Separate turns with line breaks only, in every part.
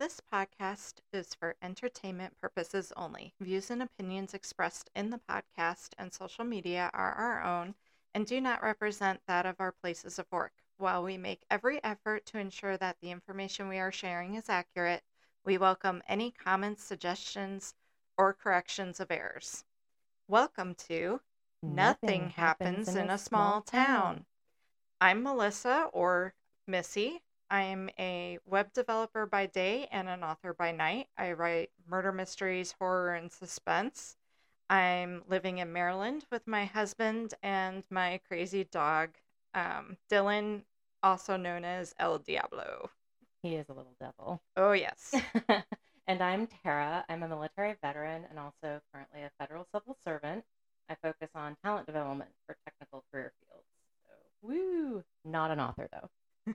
This podcast is for entertainment purposes only. Views and opinions expressed in the podcast and social media are our own and do not represent that of our places of work. While we make every effort to ensure that the information we are sharing is accurate, we welcome any comments, suggestions, or corrections of errors. Welcome to Nothing, Happens in a Small Town. I'm Melissa or Missy. I am a web developer by day and an author by night. I write murder mysteries, horror, and suspense. I'm living in Maryland with my husband and my crazy dog, um, Dylan, also known as El Diablo.
He is a little devil.
Oh, yes.
and I'm Tara. I'm a military veteran and also currently a federal civil servant. I focus on talent development for technical career fields. So, woo! Not an author, though.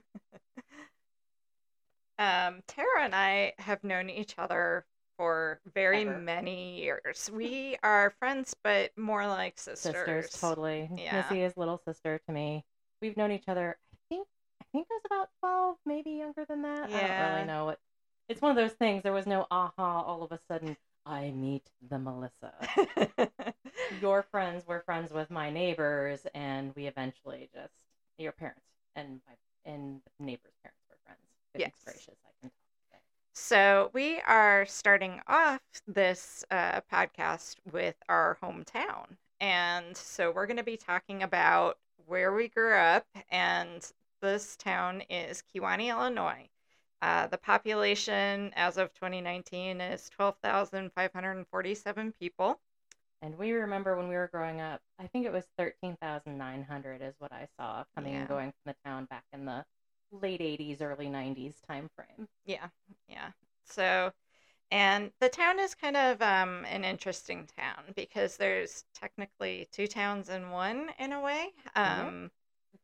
um, Tara and I have known each other for very
Ever.
many years. We are friends, but more like sisters.
Sisters, totally.
Yeah.
Missy is little sister to me. We've known each other, I think, I think it was about 12, maybe younger than that. I don't really know what. It's one of those things. There was no aha all of a sudden. I meet the Melissa. your friends were friends with my neighbors, and we eventually just your parents and my and neighbors' parents were friends. Goodness
Yes.
gracious, I can talk.
So, we are starting off this uh, podcast with our hometown. And so, we're going to be talking about where we grew up. And this town is Kewanee, Illinois. Uh, the population as of 2019 is 12,547 people.
And we remember when we were growing up, I think it was thirteen thousand nine hundred is what I saw coming
Yeah.
and going from the town back in the late eighties, early nineties time frame.
Yeah, yeah. So, and the town is kind of um, an interesting town because there's technically two towns in one in a way.
Mhm.
Um,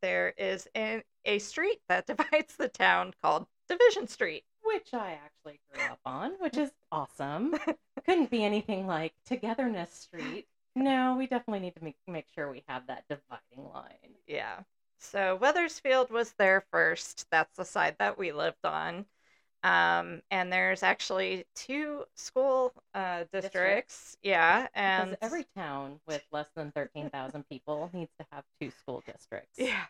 There is a, a street that divides the town called Division Street.
Which I actually grew up on, which is awesome. Couldn't be anything like Togetherness Street. No, we definitely need to make, make sure we have that dividing line.
Yeah. So Wethersfield was there first. That's the side that we lived on. Um, and there's actually two school uh, districts.
Districts.
Yeah.
Because
And
every town with less than 13,000 people needs to have two school districts.
yeah.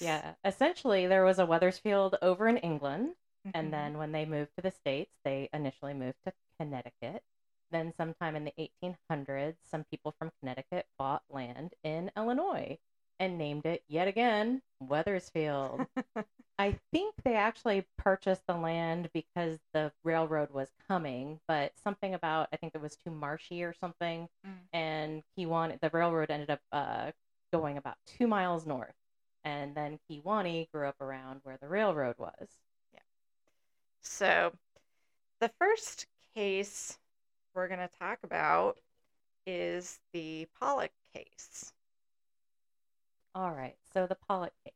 Yeah. Essentially, there was a Wethersfield over in England.
Mhm.
And then when they moved to the States, they initially moved to Connecticut. Then, sometime in the 1800s, some people from Connecticut bought land in Illinois and named it yet again Wethersfield. I think they actually purchased the land because the railroad was coming, but something about, I think it was too marshy or something.
Mm.
And Kewanee, the railroad ended up uh, going about two miles north. And then Kewanee grew up around where the railroad was. Yeah.
So, the first case we're going to talk about is the Pollock case.
All right, so the Pollock case.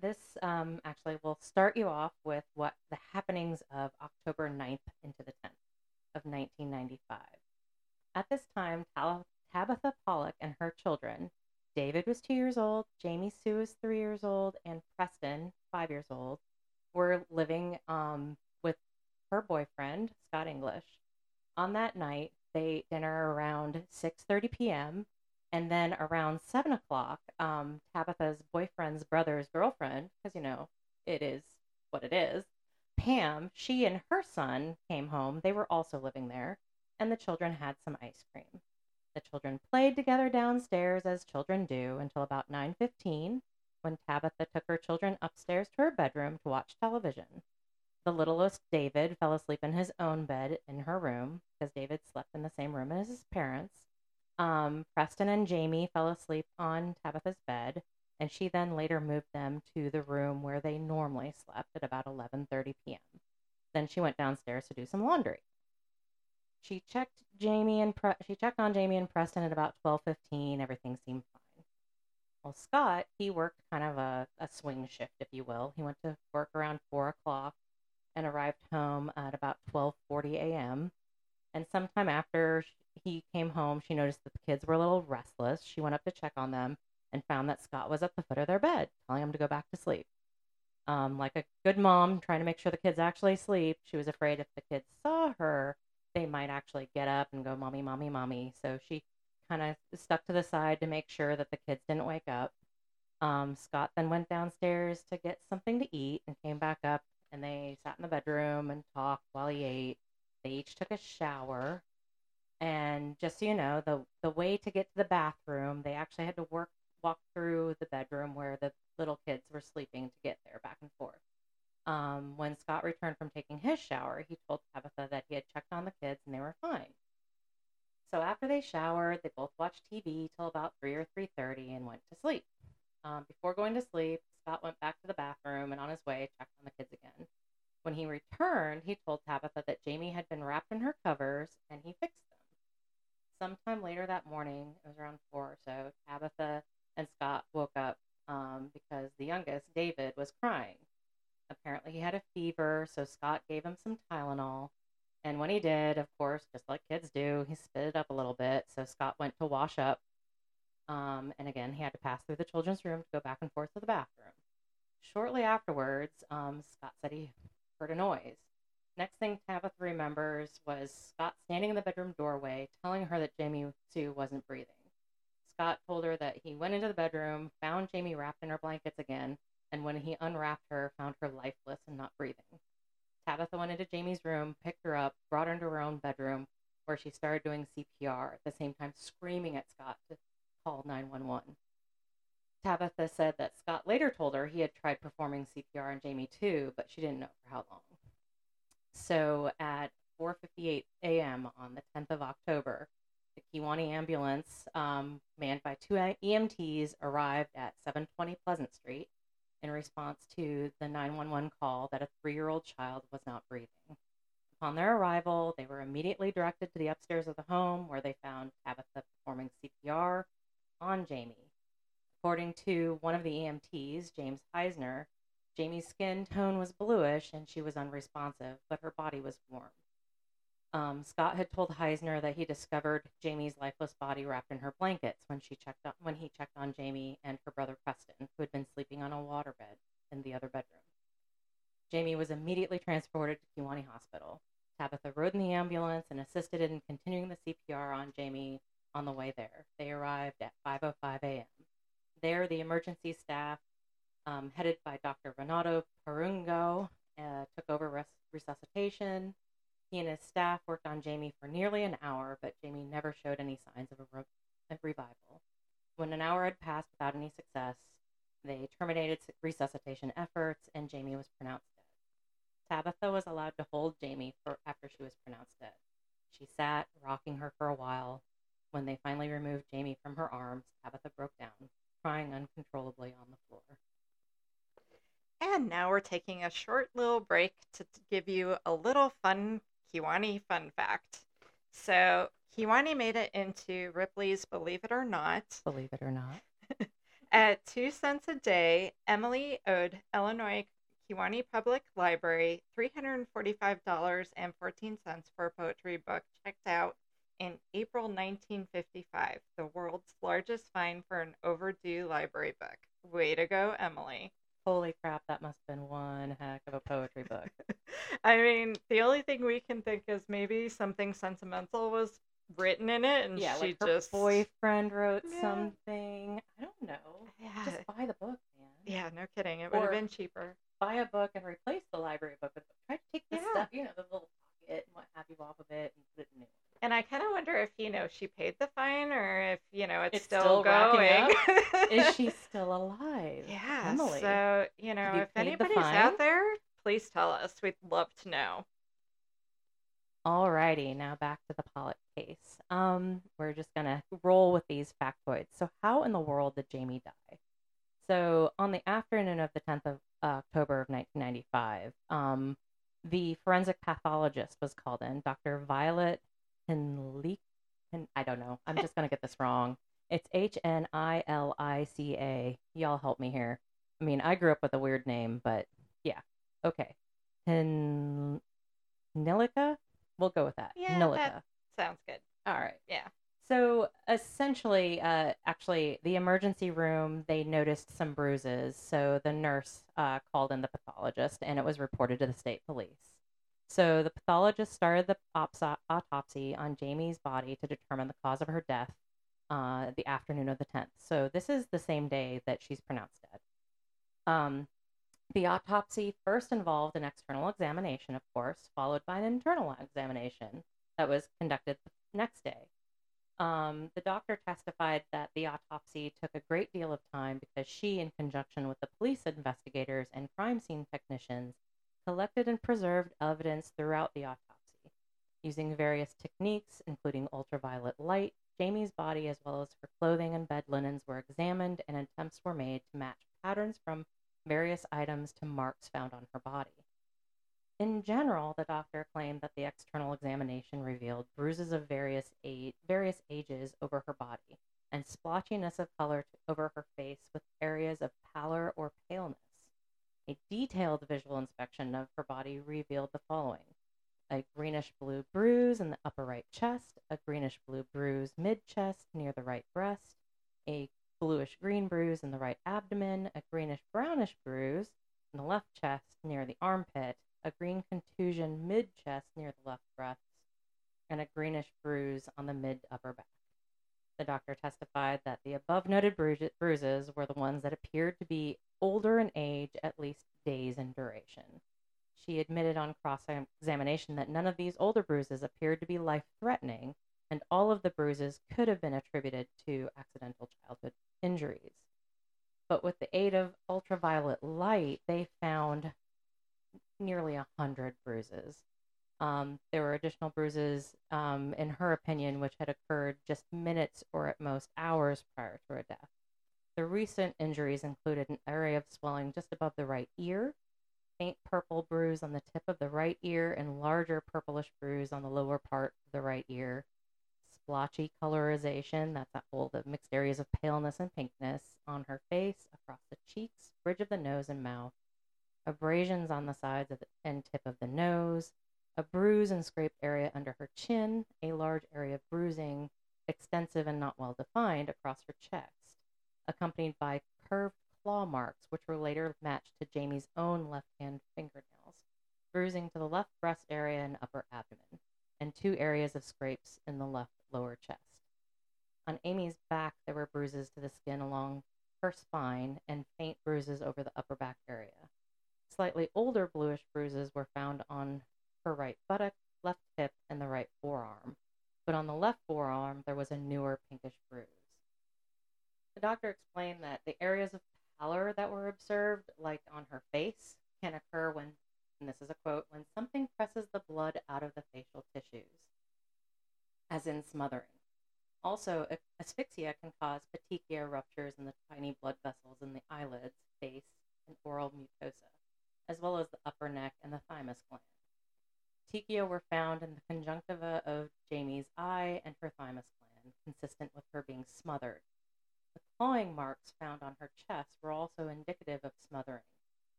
This um, actually will start you off with what the happenings of October 9th into the 10th of 1995. At this time, Tal- Tabitha Pollock and her children, David was two years old, Jami Sue was three years old, and Preston, five years old, were living um, with her boyfriend, Scott English. On that night, they dinner around 6.30 p.m., and then around seven o'clock, um, Tabitha's boyfriend's brother's girlfriend, because you know it is what it is, Pam, she and her son came home. They were also living there, and the children had some ice cream. The children played together downstairs as children do until about 9:15, when Tabitha took her children upstairs to her bedroom to watch television. The littlest David fell asleep in his own bed in her room because David slept in the same room as his parents. Um, Preston and Jami fell asleep on Tabitha's bed, and she then later moved them to the room where they normally slept at about 11:30 p.m. Then she went downstairs to do some laundry. She checked Jami and Pre- she checked on Jami and Preston at about 12:15. Everything seemed fine. Well, Scott he worked kind of a, a swing shift, if you will. He went to work around four o'clock and arrived home at about 12:40 a.m. And sometime after he came home, she noticed that the kids were a little restless. She went up to check on them and found that Scott was at the foot of their bed, telling them to go back to sleep. Um, like a good mom trying to make sure the kids actually sleep, she was afraid if the kids saw her, they might actually get up and go, Mommy, Mommy, Mommy. So she kind of stuck to the side to make sure that the kids didn't wake up. Um, Scott then went downstairs to get something to eat and came back up, and they sat in the bedroom and talked while he ate. They each took a shower. And just so you know, the the way to get to the bathroom, they actually had to work walk through the bedroom where the little kids were sleeping to get there back and forth. Um, when Scott returned from taking his shower, he told Tabitha that he had checked on the kids and they were fine. So after they showered, they both watched TV till about 3 or 3:30 and went to sleep. Um, before going to sleep, Scott went back to the bathroom and on his way checked on the kids again. When he returned, he told Tabitha that Jami had been wrapped in her covers and he fixed. Sometime later that morning, it was around 4 or so, Tabitha and Scott woke up um, because the youngest, David, was crying. Apparently, he had a fever, so Scott gave him some Tylenol. And when he did, of course, just like kids do, he spit it up a little bit. So Scott went to wash up. Um, and again, he had to pass through the children's room to go back and forth to the bathroom. Shortly afterwards, um, Scott said he heard a noise. Next thing Tabitha remembers was Scott standing in the bedroom doorway telling her that Jami Sue wasn't breathing. Scott told her that he went into the bedroom, found Jami wrapped in her blankets again, and when he unwrapped her, found her lifeless and not breathing. Tabitha went into Jami's room, picked her up, brought her into her own bedroom, where she started doing CPR, at the same time screaming at Scott to call 911. Tabitha said that Scott later told her he had tried performing CPR on Jami too, but she didn't know for how long. So at 4:58 a.m. on the 10th of October, the Kewanee ambulance, um, manned by two EMTs, arrived at 720 Pleasant Street in response to the 911 call that a three-year-old child was not breathing. Upon their arrival, they were immediately directed to the upstairs of the home where they found Tabitha performing CPR on Jami. According to one of the EMTs, James Heisner, Jami's skin tone was bluish and she was unresponsive, but her body was warm. Um, Scott had told Heisner that he discovered Jami's lifeless body wrapped in her blankets when she checked on, when he checked on Jami and her brother Preston, who had been sleeping on a waterbed in the other bedroom. Jami was immediately transported to Kewanee Hospital. Tabitha rode in the ambulance and assisted in continuing the CPR on Jami on the way there. They arrived at 5:05 a.m. There, the emergency staff, um, headed by Dr. Renato Perungo, uh, took over res- resuscitation. He and his staff worked on Jami for nearly an hour, but Jami never showed any signs of a, re- a revival. When an hour had passed without any success, they terminated resuscitation efforts and Jami was pronounced dead. Tabitha was allowed to hold Jami for after she was pronounced dead. She sat, rocking her for a while. When they finally removed Jami from her arms, Tabitha broke down, crying uncontrollably on the floor.
And now we're taking a short little break to give you a little fun Kewanee fun fact. So, Kewanee made it into Ripley's Believe It or Not.
Believe it or not.
At two cents a day, Emily owed Illinois Kewanee Public Library $345.14 for a poetry book checked out in April 1955, the world's largest fine for an overdue library book. Way to go, Emily.
Holy crap, that must have been one heck of a poetry book.
I mean, the only thing we can think is maybe something sentimental was written in it and
yeah,
she
like her
just
boyfriend wrote
Yeah.
something. I don't know.
Yeah.
Just buy the book, man.
Yeah, no kidding. It would have been cheaper.
Buy a book and replace the library book with try to take the
Yeah.
stuff, you know, the little pocket and what have you off of it and put it in new.
And I kind of wonder if, you know, she paid the fine or if, you know, it's,
It's
still,
still
going.
Is she still alive?
Yeah.
Emily.
So, you know,
you
if anybody's out there, please tell us. We'd love to know.
Alrighty, now back to the Pollock case. Um, we're just gonna roll with these factoids. So, how in the world did Jami die? So, on the afternoon of the 10th of October of 1995, um, the forensic pathologist was called in, Dr. Violet And I don't know. I'm just gonna get this wrong. It's H N I L I C A. Y'all help me here. I mean, I grew up with a weird name, but yeah. Okay. Hen- Nilica? We'll go with that.
Yeah,
Nilica.
that- Sounds good.
All right.
Yeah.
So essentially, uh, actually, the emergency room, they noticed some bruises. So the nurse uh, called in the pathologist and it was reported to the state police. So the pathologist started the autopsy on Jami's body to determine the cause of her death uh, the afternoon of the 10th. So this is the same day that she's pronounced dead. Um, the autopsy first involved an external examination, of course, followed by an internal examination that was conducted the next day. Um, the doctor testified that the autopsy took a great deal of time because she, in conjunction with the police investigators and crime scene technicians, collected and preserved evidence throughout the autopsy. Using various techniques, including ultraviolet light, Jami's body as well as her clothing and bed linens were examined and attempts were made to match patterns from various items to marks found on her body. In general, the doctor claimed that the external examination revealed bruises of various, age, various ages over her body and splotchiness of color over her face with areas of pallor or paleness. A detailed visual inspection of her body revealed the following a greenish blue bruise in the upper right chest, a greenish blue bruise mid chest near the right breast, a bluish green bruise in the right abdomen, a greenish brownish bruise in the left chest near the armpit, a green contusion mid chest near the left breast, and a greenish bruise on the mid upper back. The doctor testified that the above noted bruises were the ones that appeared to be older in age, at least days in duration. She admitted on cross examination that none of these older bruises appeared to be life threatening, and all of the bruises could have been attributed to accidental childhood injuries. But with the aid of ultraviolet light, they found nearly a hundred bruises. Um, there were additional bruises, um, in her opinion, which had occurred just minutes or at most hours prior to her death. The recent injuries included an area of swelling just above the right ear, faint purple bruise on the tip of the right ear and larger purplish bruise on the lower part of the right ear. Splotchy colorization, that's that whole the mixed areas of paleness and pinkness on her face, across the cheeks, bridge of the nose and mouth. Abrasions on the sides of the, and tip of the nose, a bruise and scraped area under her chin, a large area of bruising, extensive and not well defined, across her chest, accompanied by curved claw marks, which were later matched to Jami's own left hand fingernails, bruising to the left breast area and upper abdomen, and two areas of scrapes in the left lower chest. On Amy's back, there were bruises to the skin along her spine and faint bruises over the upper back area. Slightly older bluish bruises were found on her right buttock, left hip, and the right forearm, but on the left forearm there was a newer pinkish bruise. The doctor explained that the areas of pallor that were observed, like on her face, can occur when, and this is a quote, when something presses the blood out of the facial tissues, as in smothering. Also, asphyxia can cause petechia ruptures in the tiny blood vessels in the eyelids, face, and oral mucosa, as well as the upper neck and the thymus gland. Petechia were found in the conjunctiva of Jami's eye and her thymus gland, consistent with her being smothered, the clawing marks found on her chest were also indicative of smothering.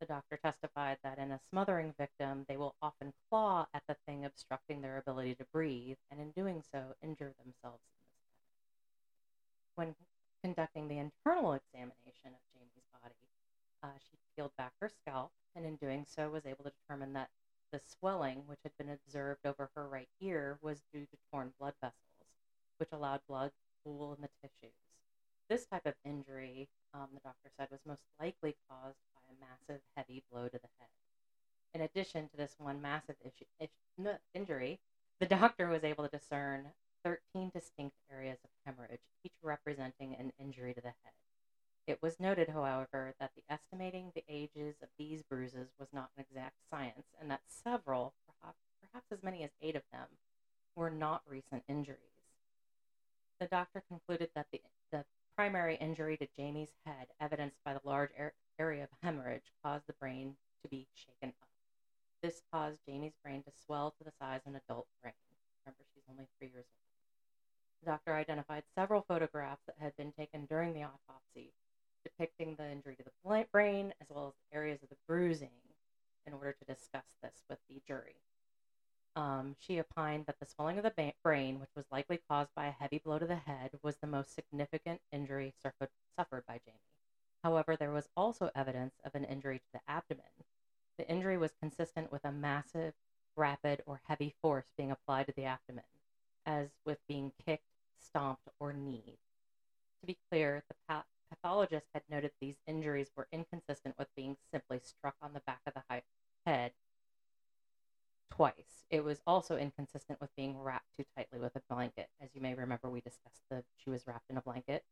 The doctor testified that in a smothering victim, they will often claw at the thing obstructing their ability to breathe, and in doing so, injure themselves in. When conducting the internal examination of Jami's body, uh, she peeled back her scalp, and in doing so, was able to determine that the swelling, which had been observed over her right ear, was due to torn blood vessels, which allowed blood to pool in the tissues. This type of injury, um, the doctor said, was most likely caused by a massive, heavy blow to the head. In addition to this one massive issue, injury, the doctor was able to discern 13 distinct areas of hemorrhage, each representing an injury to the head. It was noted, however, that the estimating the ages of these bruises was not an exact science, and that several, perhaps, perhaps as many as eight of them, were not recent injuries. The doctor concluded that the, the primary injury to Jami's head, evidenced by the large area of hemorrhage, caused the brain to be shaken up. This caused Jami's brain to swell to the size of an adult brain. Remember, she's only three years old. The doctor identified several photographs that had been taken during the autopsy depicting the injury to the brain as well as areas of the bruising in order to discuss this with the jury. Um, she opined that the swelling of the ba- brain, which was likely caused by a heavy blow to the head, was the most significant injury suffered, suffered by Jami. However, there was also evidence of an injury to the abdomen. The injury was consistent with a massive, rapid, or heavy force being applied to the abdomen, as with being kicked, stomped, or kneed. To be clear, the pa- pathologist had noted these injuries were inconsistent with being simply struck on the back of the head twice. It was also inconsistent with being wrapped too tightly with a blanket. As you may remember, we discussed that she was wrapped in a blanket.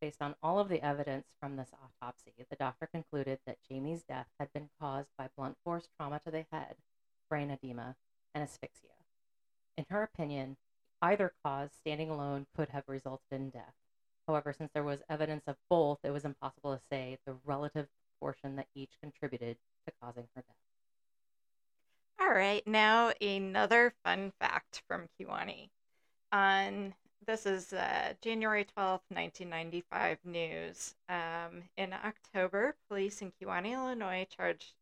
Based on all of the evidence from this autopsy, the doctor concluded that Jami's death had been caused by blunt force trauma to the head, brain edema, and asphyxia. In her opinion, either cause standing alone could have resulted in death. However, since there was evidence of both, it was impossible to say the relative proportion that each contributed to causing her death.
All right, now another fun fact from Kewanee. On this is uh, January 12th, 1995 news. Um, in October, police in Kewanee, Illinois charged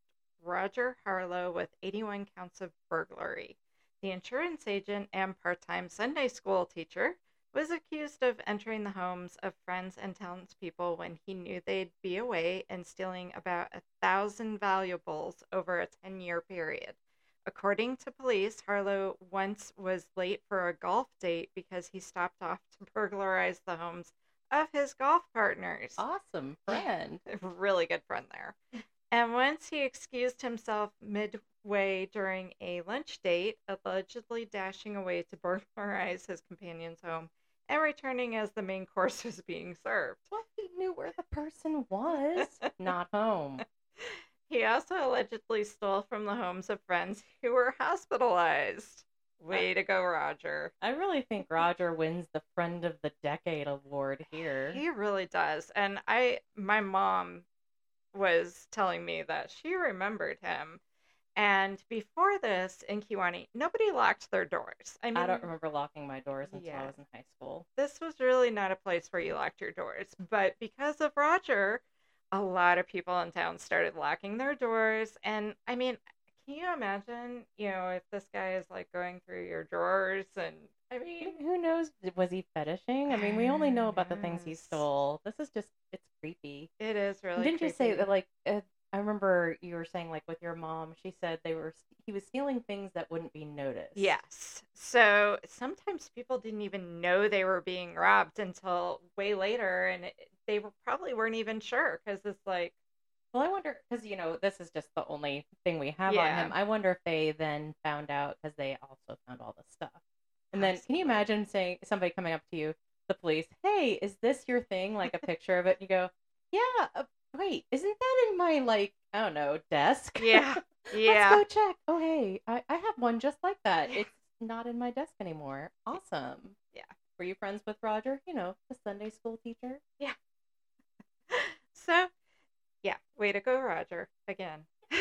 Roger Harlow with 81 counts of burglary. The insurance agent and part time Sunday school teacher was accused of entering the homes of friends and townspeople when he knew they'd be away and stealing about a thousand valuables over a 10 year period. According to police, Harlow once was late for a golf date because he stopped off to burglarize the homes of his golf partners.
Awesome friend.
really good friend there. And once he excused himself midway during a lunch date, allegedly dashing away to burglarize his companion's home and returning as the main course was being served.
Well, he knew where the person was, not home.
He also allegedly stole from the homes of friends who were hospitalized. Way to go, Roger.
I really think Roger wins the Friend of the Decade award here.
He really does. And I my mom was telling me that she remembered him. And before this in Kewanee, nobody locked their doors. I mean,
I don't remember locking my doors until
Yeah.
I was in high school.
this was really not a place where you locked your doors. But because of Roger, a lot of people in town started locking their doors. And I mean, can you imagine, you know, if this guy is like going through your drawers and I mean,
Who knows? Was he fetishing? I mean, we only know about the things he stole. This is just, it's creepy.
it is really
Didn't you say that, like, uh, I remember you were saying, like, with your mom, she said they were, he was stealing things that wouldn't be noticed.
Yes. So sometimes people didn't even know they were being robbed until way later, and it, they were probably weren't even sure because it's like,
Well, I wonder, because, you know, this is just the only thing we have on him. I wonder if they then found out because they also found all the stuff. And then, can you imagine saying somebody coming up to you, the police, hey, is this your thing? Like a picture of it. And you go, yeah, uh, wait, isn't that in my, like, I don't know, desk?
yeah, yeah.
Let's go check. Oh, hey, I, I have one just like that. It's not in my desk anymore. Awesome.
Yeah.
Were you friends with Roger? You know, the Sunday school teacher?
So, yeah, way to go, Roger. Again.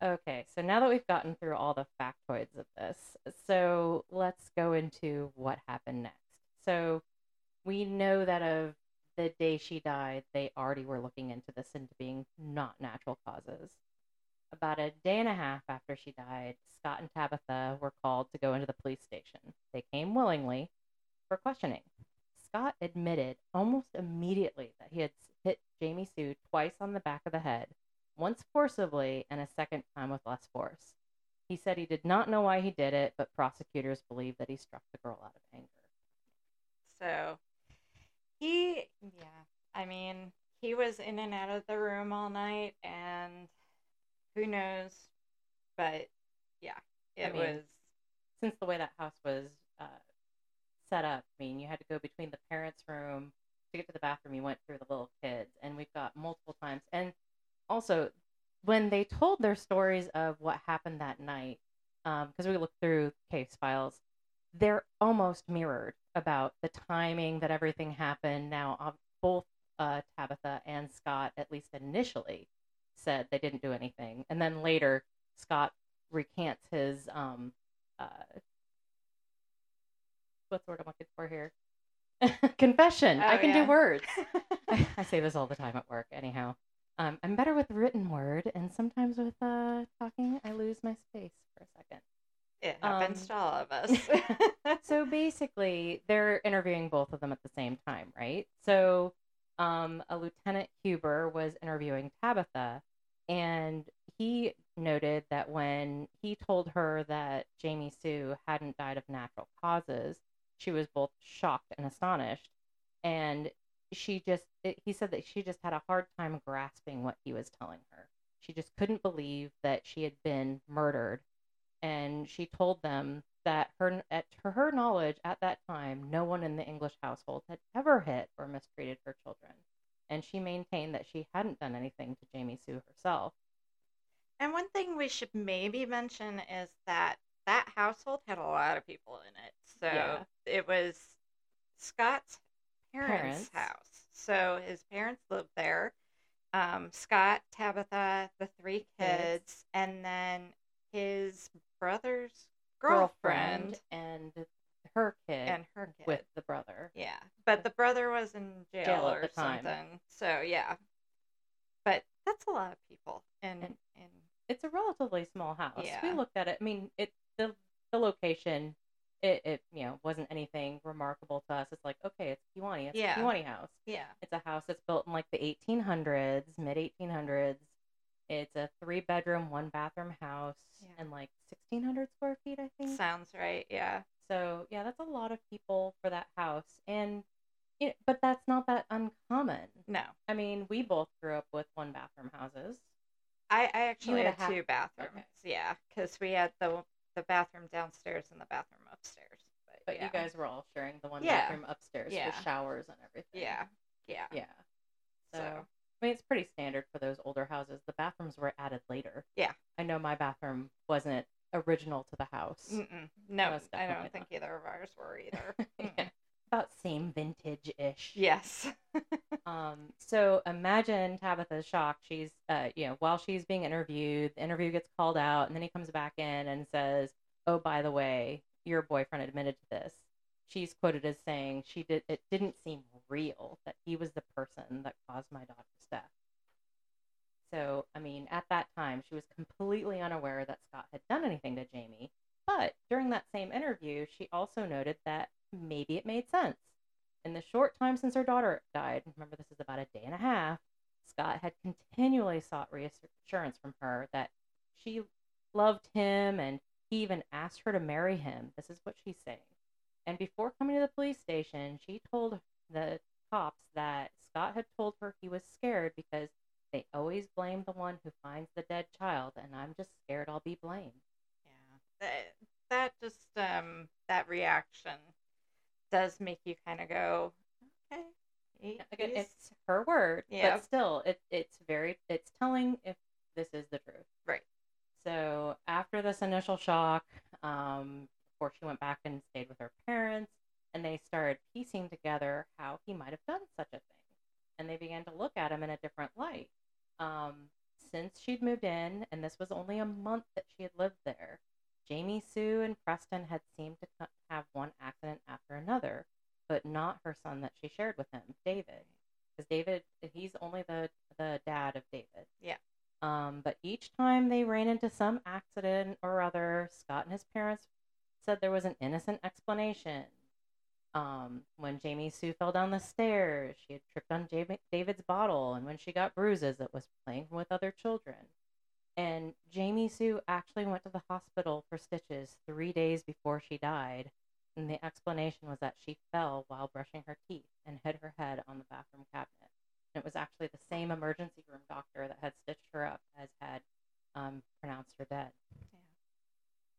Okay, so now that we've gotten through all the factoids of this, so let's go into what happened next. So we know that of the day she died, they already were looking into this into being not natural causes. About a day and a half after she died, Scott and Tabitha were called to go into the police station. They came willingly for questioning. Scott admitted almost immediately that he had hit Jami Sue twice on the back of the head once forcibly and a second time with less force. He said he did not know why he did it, but prosecutors believe that he struck the girl out of anger.
So, he, yeah, I mean, he was in and out of the room all night, and who knows? But yeah, it
mean,
was.
Since the way that house was uh, set up, I mean, you had to go between the parents' room to get to the bathroom. You went through the little kids, and we've got multiple times. And also, when they told their stories of what happened that night, because we looked through case files, they're almost mirrored about the timing that everything happened. Now, both uh, Tabitha and Scott, at least initially, said they didn't do anything, and then later Scott recants his um, uh, what's the word I'm looking for here? Confession. I
Oh,
can
yeah.
do words. I, I say this all the time at work. Anyhow, um, I'm better with written word, and sometimes with uh, talking, I lose my space for a second.
It Happens
Um,
to all of us.
so basically, they're interviewing both of them at the same time, right? So, um, a Lieutenant Huber was interviewing Tabitha, and he noted that when he told her that Jami Sue hadn't died of natural causes, she was both shocked and astonished. And she just, it, he said that she just had a hard time grasping what he was telling her. She just couldn't believe that she had been murdered and she told them that her at to her knowledge at that time no one in the english household had ever hit or mistreated her children and she maintained that she hadn't done anything to jami sue herself
and one thing we should maybe mention is that that household had a lot of people in it. So
Yeah.
it was Scott's parents',
Parents.
house. So his parents lived there. Um, Scott, Tabitha, the three
Kids.
kids, and then his brother's girlfriend,
and her kid
and her kid.
with the brother
Yeah, but the brother was in jail,
Jail
or
the time.
something. So yeah, but that's a lot of people, and
And-
and
it's a relatively small house we looked at it i mean it the the location it, it you know wasn't anything remarkable to us it's like okay it's Kewanee. it's
Yeah.
a Kewanee house
yeah,
It's a house that's built in like the 1800s, mid 1800s. It's a three bedroom, one bathroom house
Yeah.
and like 1600 square feet, I think.
sounds right. Yeah,
So, yeah, that's a lot of people for that house. And, you know, but that's not that uncommon.
no,
I mean, we both grew up with one bathroom houses.
I I actually
had
had
ha-
two bathrooms. Yeah, because we had the the bathroom downstairs and the bathroom upstairs. But,
But
yeah.
you guys were all sharing the one
Yeah.
bathroom upstairs
Yeah.
with showers and everything.
yeah, yeah,
Yeah. So,
So-
I mean, it's pretty standard for those older houses. The bathrooms were added later.
Yeah.
I know my bathroom wasn't original to the house.
Mm-mm. No, I don't think either of ours were either.
Yeah. About same vintage ish.
yes.
Um, so imagine Tabitha's shock. She's, uh, you know, while she's being interviewed, the interview gets called out, and then he comes back in and says, "Oh, by the way, your boyfriend admitted to this." She's quoted as saying, "She did. It didn't seem real that he was the person that caused my daughter's death." So, I mean, at that time, she was completely unaware that Scott had done anything to Jami. But during that same interview, she also noted that maybe it made sense. In the short time since her daughter died, remember this is about a day and a half, Scott had continually sought reassurance from her that she loved him and he even asked her to marry him. This is what she's saying. And before coming to the police station, she told the cops that Scott had told her he was scared because they always blame the one who finds the dead child, and I'm just scared I'll be blamed.
Yeah. That, that just um that reaction does make you kind of go, okay.
Again, it's her word,
Yeah.
but still, it, it's very, it's telling if this is the truth.
Right.
So after this initial shock, um, of course, she went back and stayed with her parents, and they started piecing together how he might have done such a thing, and they began to look at him in a different light. Um, since she'd moved in, and this was only a month that she had lived there, Jami Sue and Preston had seemed to have one accident after another, but not her son that she shared with him, David. Because David, he's only the the dad of David.
Yeah.
Um, but each time they ran into some accident or other, Scott and his parents said there was an innocent explanation. Um, when Jami Sue fell down the stairs, she had tripped on Jamie, David's bottle, and when she got bruises, it was playing with other children. And Jami Sue actually went to the hospital for stitches three days before she died. And the explanation was that she fell while brushing her teeth and hit her head on the bathroom cabinet. And it was actually the same emergency room doctor that had stitched her up as had um, pronounced her dead.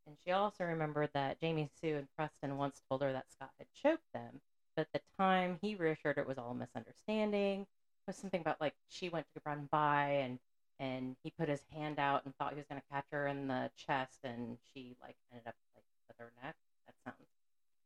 And she also remembered that Jami Sue and Preston once told her that Scott had choked them, but at the time he reassured her it was all a misunderstanding. It was something about like she went to run by and and he put his hand out and thought he was going to catch her in the chest and she like ended up like with her neck. That sounds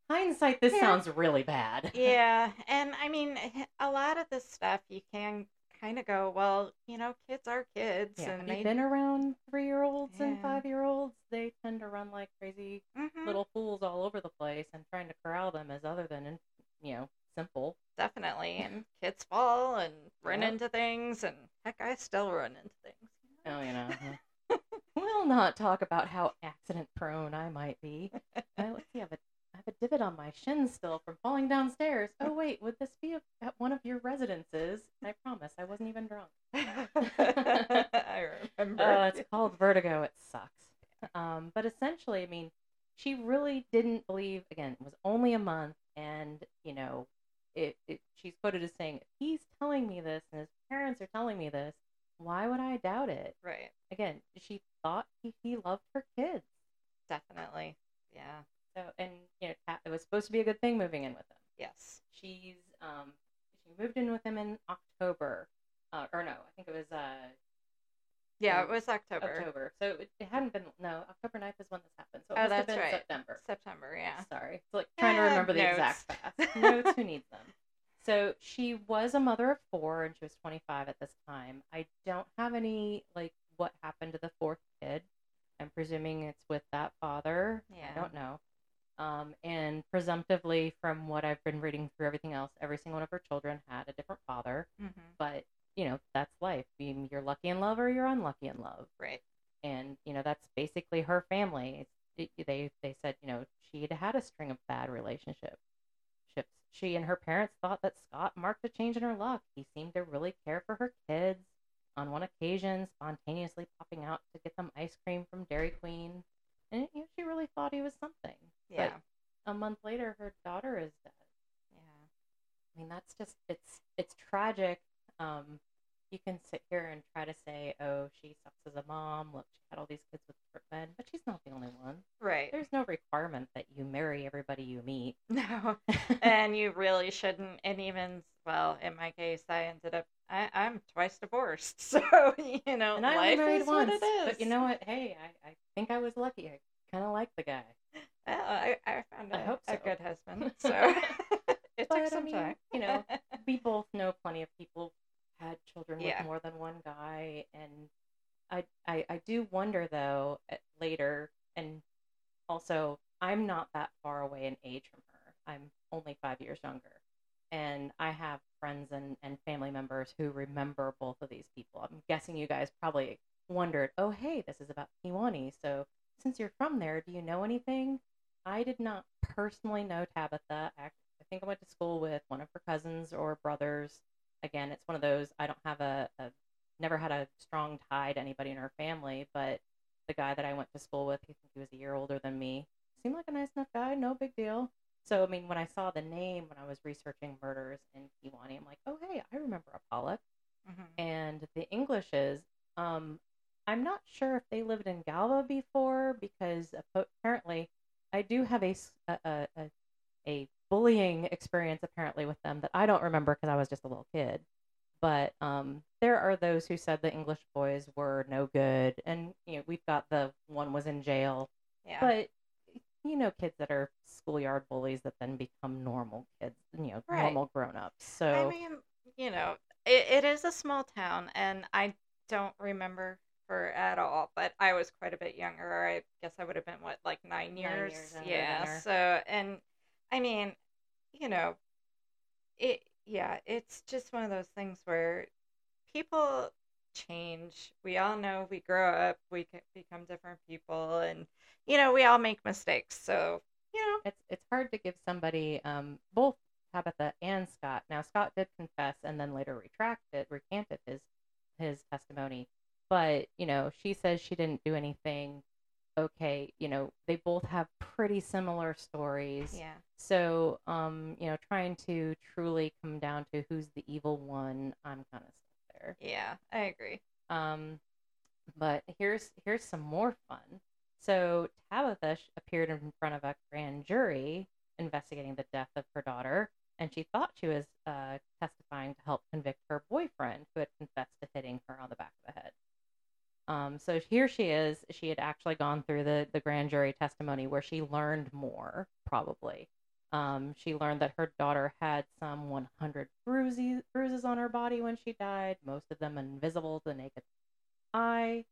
hindsight. This
Yeah.
sounds really bad.
yeah, and I mean, a lot of this stuff you can kind of go, well, you know, kids are kids,
Yeah,
and they
you been around three year olds and five year olds? They tend to run like crazy
Mhm,
little fools all over the place, and trying to corral them is other than you know simple.
definitely, and kids fall and run
Yep.
into things, and heck, I still run into things.
Oh, you know. uh-huh. well, not talk about how accident prone I might be. Uh, let's see, I have a I have a divot on my shin still from falling downstairs. Oh wait, would this be a, at one of your residences? I promise, I wasn't even drunk.
I remember.
Uh, it's called vertigo. It sucks. Um, but essentially, I mean, she really didn't believe. Again, it was only a month, and you know, it, it. She's quoted as saying, "If he's telling me this, and his parents are telling me this, why would I doubt it?"
right.
Again, she thought he, he loved her kids.
Definitely. Yeah.
So, and you know, it was supposed to be a good thing moving in with him.
Yes.
She's um, she moved in with him in October, uh, or no, I think it was uh
Yeah, it was October.
October. So it, it hadn't been no October 9th is when this happened. So it
Oh,
must have been
right.
September.
September, yeah.
Sorry, it's like trying to
Ah,
remember the
notes.
exact facts. Notes. Who needs them? So she was a mother of four, and she was 25 at this time. I don't have any like what happened to the fourth kid. I'm presuming it's with that father.
Yeah.
I don't know. Um, and presumptively, from what I've been reading through everything else, every single one of her children had a different father.
hmm
But you know, that's life. You- You're lucky in love, or you're unlucky in love
Right.
and you know that's basically her family. It, they they said you know she had had a string of bad relationships. She and her parents thought that Scott marked a change in her luck. He seemed to really care for her kids. On one occasion, spontaneously popping out to get them ice cream from Dairy Queen, and you know, she really thought he was something.
Yeah.
But a month later, her daughter is dead.
yeah.
I mean, that's just it's it's tragic. Um, you can sit here and try to say, "Oh, she sucks as a mom. Look, she had all these kids with different men," but she's not the only one.
Right.
There's no requirement that you marry everybody you meet.
No. and you really shouldn't. And even, well, in my case, I ended up, I, I'm twice divorced. So, you know,
and I
life
married
is
once,
what it is.
but you know what? Hey, I, I think I was lucky. I kind of like the guy.
Well, I, I found
I
a,
hope
a good husband. So it
But,
took
I
some
mean,
time.
you know, we both know plenty of people had children
Yeah.
with more than one guy and I, I i do wonder though later and also i'm not that far away in age from her i'm only five years younger and i have friends and, and family members who remember both of these people i'm guessing you guys probably wondered oh hey this is about Kewanee. so since you're from there do you know anything i did not personally know tabitha I I think I went to school with one of her cousins or brothers. Again, it's one of those I don't have a, a never had a strong tie to anybody in her family, but the guy that I went to school with, I think he was a year older than me, seemed like a nice enough guy, no big deal. So I mean, when I saw the name when I was researching murders in Kewanee, I'm like, oh hey, I remember a Pollock.
Mhm.
And the Englishes, um, I'm not sure if they lived in Galva before because apparently I do have a a, a, a- bullying experience apparently with them that I don't remember because I was just a little kid. But um, there are those who said the English boys were no good, and you know we've got the one was in jail.
Yeah.
But you know, kids that are schoolyard bullies that then become normal kids, you know,
Right.
normal grown ups. So
I mean, you know, it, it is a small town, and I don't remember her at all, but I was quite a bit younger. I guess I would have been, what, like nine years?
years
yeah. So, and I mean, you know, it, yeah, it's just one of those things where people change. We all know we grow up, we become different people, and, you know, we all make mistakes. So, you know,
it's it's hard to give somebody um, both Tabitha and Scott. Now Scott did confess and then later retracted, recanted his his testimony, but you know she says she didn't do anything. Okay, you know they both have pretty similar stories.
yeah.
So um, you know, trying to truly come down to who's the evil one, I'm kind of stuck there.
Yeah, I agree.
Um, but here's here's some more fun. So Tabitha appeared in front of a grand jury investigating the death of her daughter, and she thought she was uh, testifying to help convict her boyfriend who had confessed to hitting her on the back of the head. Um, so here she is. She had actually gone through the the grand jury testimony where she learned more, probably. Um, she learned that her daughter had some 100 bruises, bruises on her body when she died, most of them invisible to the naked eye.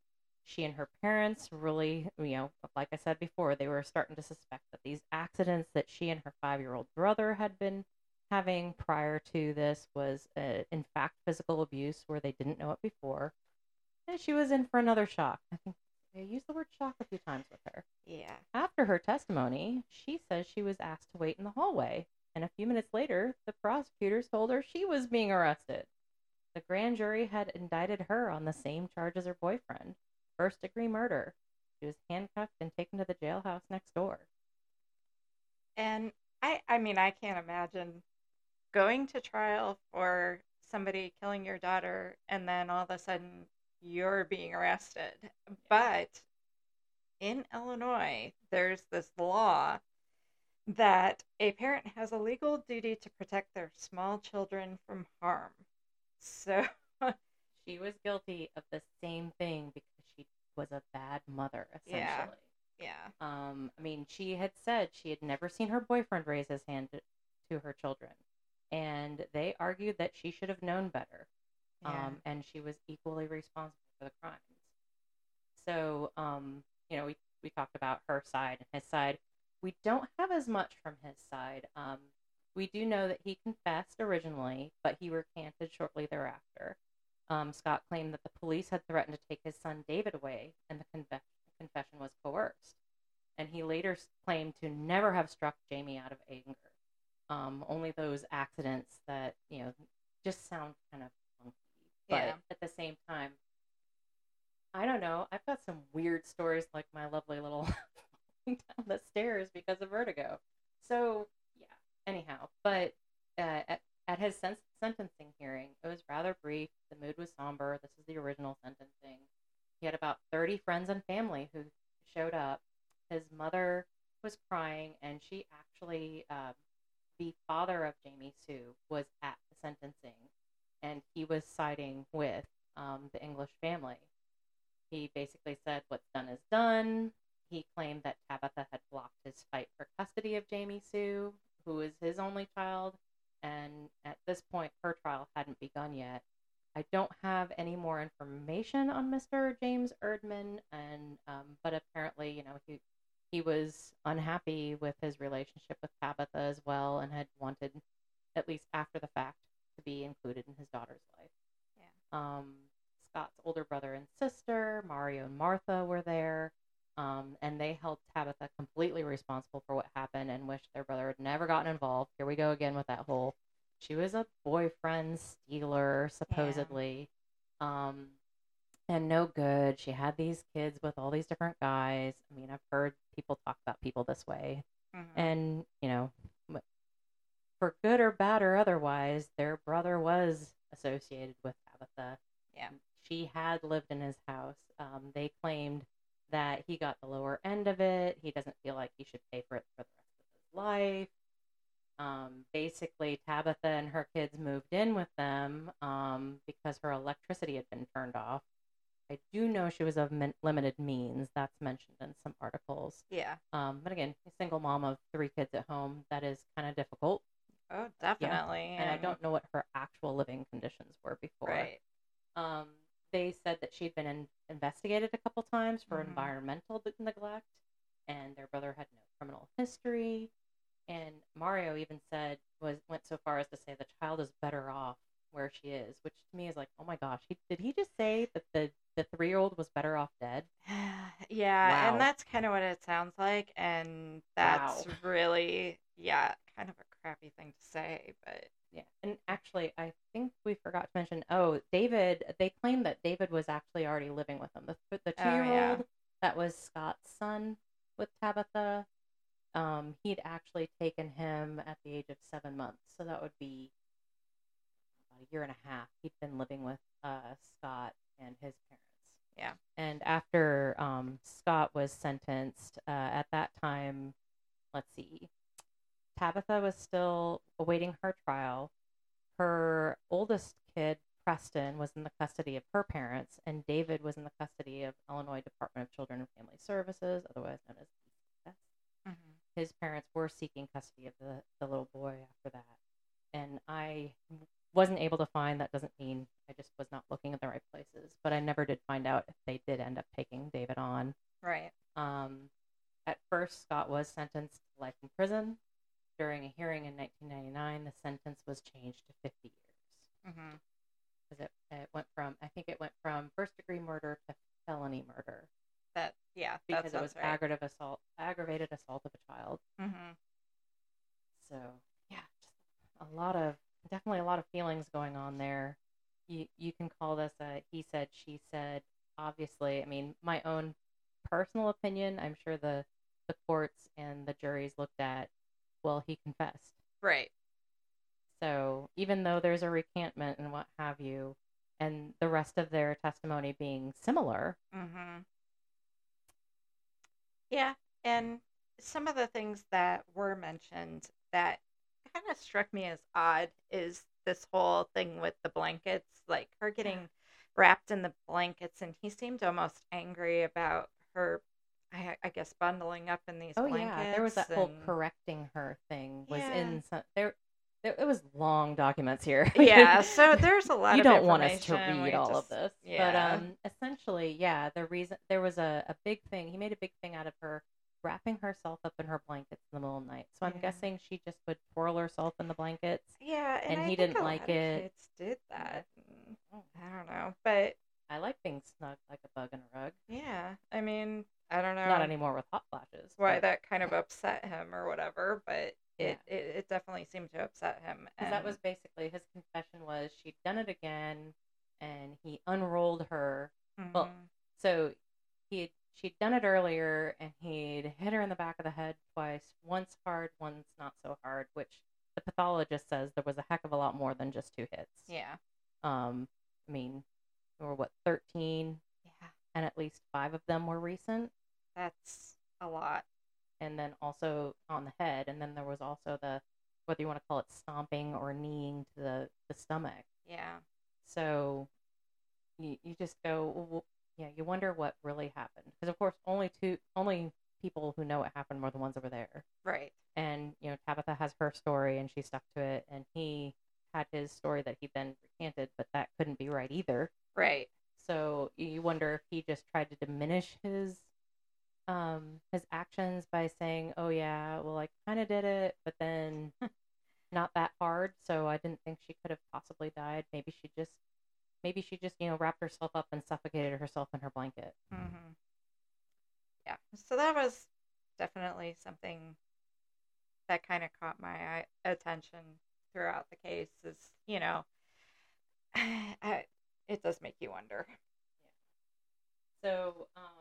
She and her parents really, you know, like I said before, they were starting to suspect that these accidents that she and her five year old brother had been having prior to this was, uh, in fact, physical abuse where they didn't know it before. And she was in for another shock. I think I used the word shock a few times with her.
Yeah.
After her testimony, she says she was asked to wait in the hallway, and a few minutes later, the prosecutors told her she was being arrested. The grand jury had indicted her on the same charge as her boyfriend first degree murder. She was handcuffed and taken to the jailhouse next door.
And I I mean, I can't imagine going to trial for somebody killing your daughter and then all of a sudden you're being arrested. But in Illinois, there's this law that a parent has a legal duty to protect their small children from harm. So,
She was guilty of the same thing because she was a bad mother, essentially.
Yeah. yeah.
Um, I mean, she had said she had never seen her boyfriend raise his hand to, to her children, and they argued that she should have known better,
Yeah.
um, and she was equally responsible for the crimes. So, um, you know, we we talked about her side and his side. We don't have as much from his side. Um, we do know that he confessed originally, but he recanted shortly thereafter. Um, Scott claimed that the police had threatened to take his son David away, and the confe- confession was coerced. And he later claimed to never have struck Jami out of anger. Um, only those accidents that you know just sound kind of. But
Yeah.
at the same time, I don't know. I've got some weird stories, like my lovely little falling down the stairs because of vertigo. So yeah. Anyhow, but uh, at at his sen- sentencing hearing, it was rather brief. The mood was somber. This is the original sentencing. He had about 30 friends and family who showed up. His mother was crying, and she actually, um, the father of Jami Sue, was at the sentencing, and he was siding with um, the English family. He basically said, What's done is done. He claimed that Tabitha had blocked his fight for custody of Jami Sue, who is his only child, and at this point, her trial hadn't begun yet. I don't have any more information on Mr. James Erdman, and um, but apparently, you know, he he was unhappy with his relationship with Tabitha as well, and had wanted, at least after the fact, to be included in his daughter's life.
Yeah.
Um, Scott's older brother and sister, Mario and Martha, were there, um, and they held Tabitha completely responsible for what happened and wished their brother had never gotten involved. Here we go again with that whole she was a boyfriend stealer, supposedly. Um, and no good. She had these kids with all these different guys. I mean, I've heard people talk about people this way.
Mhm.
And, you know, for good or bad or otherwise, their brother was associated with Tabitha.
Yeah.
She had lived in his house. Um, they claimed that he got the lower end of it. He doesn't feel like he should pay for it for the rest of his life. Um, basically, Tabitha and her kids moved in with them um, because her electricity had been turned off. I do know she was of min- limited means. That's mentioned in some articles.
Yeah.
Um, but again, a single mom of three kids at home, that is kind of difficult.
Oh, definitely.
And I don't know what her actual living conditions were before.
Right.
Um, they said that she'd been in- investigated a couple times for
Mhm.
environmental neglect, and their brother had no criminal history. And Mario even said was went so far as to say the child is better off where she is, which to me is like, oh my gosh, he, did he just say that the the three year old was better off dead?
yeah,
Wow.
and that's kind of what it sounds like, and that's
Wow.
really, yeah, kind of a crappy thing to say, but
Yeah, and actually, I think we forgot to mention. Oh, David. They claimed that David was actually already living with them. The the two
Oh,
year
yeah.
old that was Scott's son with Tabitha. Um, he'd actually taken him at the age of seven months, so that would be about a year and a half. He'd been living with uh, Scott and his parents.
Yeah.
And after um, Scott was sentenced, uh, at that time, let's see, Tabitha was still awaiting her trial. Her oldest kid, Preston, was in the custody of her parents, and David was in the custody of Illinois Department of Children and Family Services, otherwise known as DCFS.
Mhm.
His parents were seeking custody of the, the little boy after that. And I wasn't able to find that doesn't mean I just was not looking at the right places, but I never did find out if they did end up taking David on.
right.
Um, at first, Scott was sentenced to life in prison. During a hearing in 1999, the sentence was changed to 50 years because it, it went from I think it went from first degree murder to felony murder.
That yeah, that
because it was
right.
aggravated assault, aggravated assault of a child.
Mm-hmm.
So yeah, just a lot of definitely a lot of feelings going on there. You you can call this a he said she said. Obviously, I mean my own personal opinion. I'm sure the the courts and the juries looked at. Well, he confessed.
Right.
So even though there's a recantment and what have you, and the rest of their testimony being similar,
Mm-hmm. Yeah, and some of the things that were mentioned that kind of struck me as odd is this whole thing with the blankets, like her getting wrapped in the blankets, and he seemed almost angry about her, I, I guess, bundling up in these
oh
blankets.
yeah, there was that whole correcting her thing was
Yeah.
in some there. There, it was long documents here.
Yeah, so there's a lot
you don't want us to read all of this,
yeah.
but um, essentially, yeah, the reason there was a, a big thing. He made a big thing out of her wrapping herself up in her blankets in the middle of the night. So I'm
Yeah.
guessing she just would twirl herself in the blankets.
Yeah, and,
and he didn't like it.
Kids did that.
Oh.
I don't know, but
I like being snug like a bug in a rug.
yeah, I mean, I don't know.
Not anymore with hot flashes.
why
but-
that kind of upset him or whatever, but it,
Yeah.
it, it definitely seemed to upset him.
'Cause that
and-
was basically his confession was she'd done it again, and he unrolled her. well,
Mhm.
So he had, she'd done it earlier, and he'd hit her in the back of the head twice. Once hard, once not so hard. Which the pathologist says there was a heck of a lot more than just two hits.
yeah,
Um, I mean, there were what thirteen,
yeah,
and at least five of them were recent.
That's a lot.
and then also on the head, and then there was also the whether you want to call it stomping or kneeing to the the stomach.
Yeah,
So you you just go, well, yeah, you wonder what really happened because of course only two only people who know what happened were the ones over there,
right.
and you know Tabitha has her story and she stuck to it, and he had his story that he then recanted, but that couldn't be right either.
Right.
So you wonder if he just tried to diminish his um his actions by saying, "Oh yeah, well I kind of did it, but then not that hard, so I didn't think she could have possibly died. Maybe she just maybe she just, you know, wrapped herself up and suffocated herself in her blanket."
hmm Yeah. So that was definitely something that kind of caught my eye- attention throughout the case. Is you know, it does make you wonder. Yeah.
So, um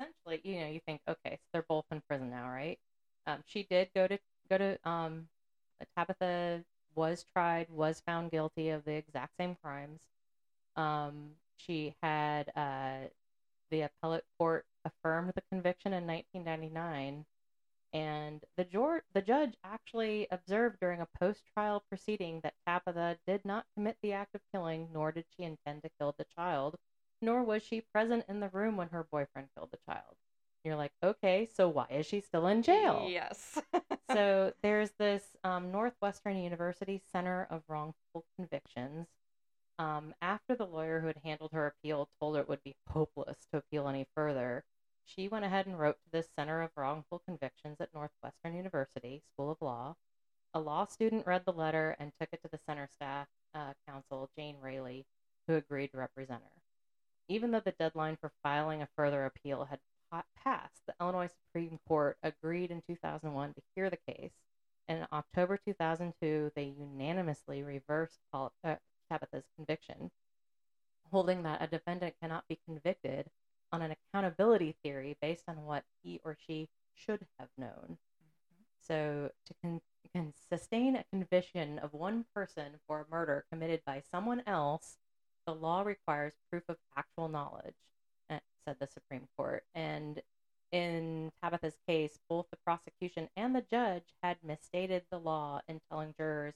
essentially, you know, you think, okay, so they're both in prison now, right? Um she did go to go to um Tabitha was tried, was found guilty of the exact same crimes. Um, she had uh, the appellate court affirmed the conviction in 1999, and the, jor- the judge actually observed during a post-trial proceeding that Tabitha did not commit the act of killing, nor did she intend to kill the child, nor was she present in the room when her boyfriend killed the child. You're like, okay, so why is she still in jail?
Yes.
so there's this um, Northwestern University Center of Wrongful Convictions. Um, after the lawyer who had handled her appeal told her it would be hopeless to appeal any further, she went ahead and wrote to this Center of Wrongful Convictions at Northwestern University School of Law. A law student read the letter and took it to the center staff uh, counsel, Jane Raley, who agreed to represent her. Even though the deadline for filing a further appeal had passed, the Illinois Supreme Court agreed in 2001 to hear the case. And in October 2002, they unanimously reversed Paul, uh, Tabitha's conviction, holding that a defendant cannot be convicted on an accountability theory based on what he or she should have known. So, to con- can sustain a conviction of one person for a murder committed by someone else, the law requires proof of actual knowledge, uh, said the Supreme Court. And in Tabitha's case, both the prosecution and the judge had misstated the law in telling jurors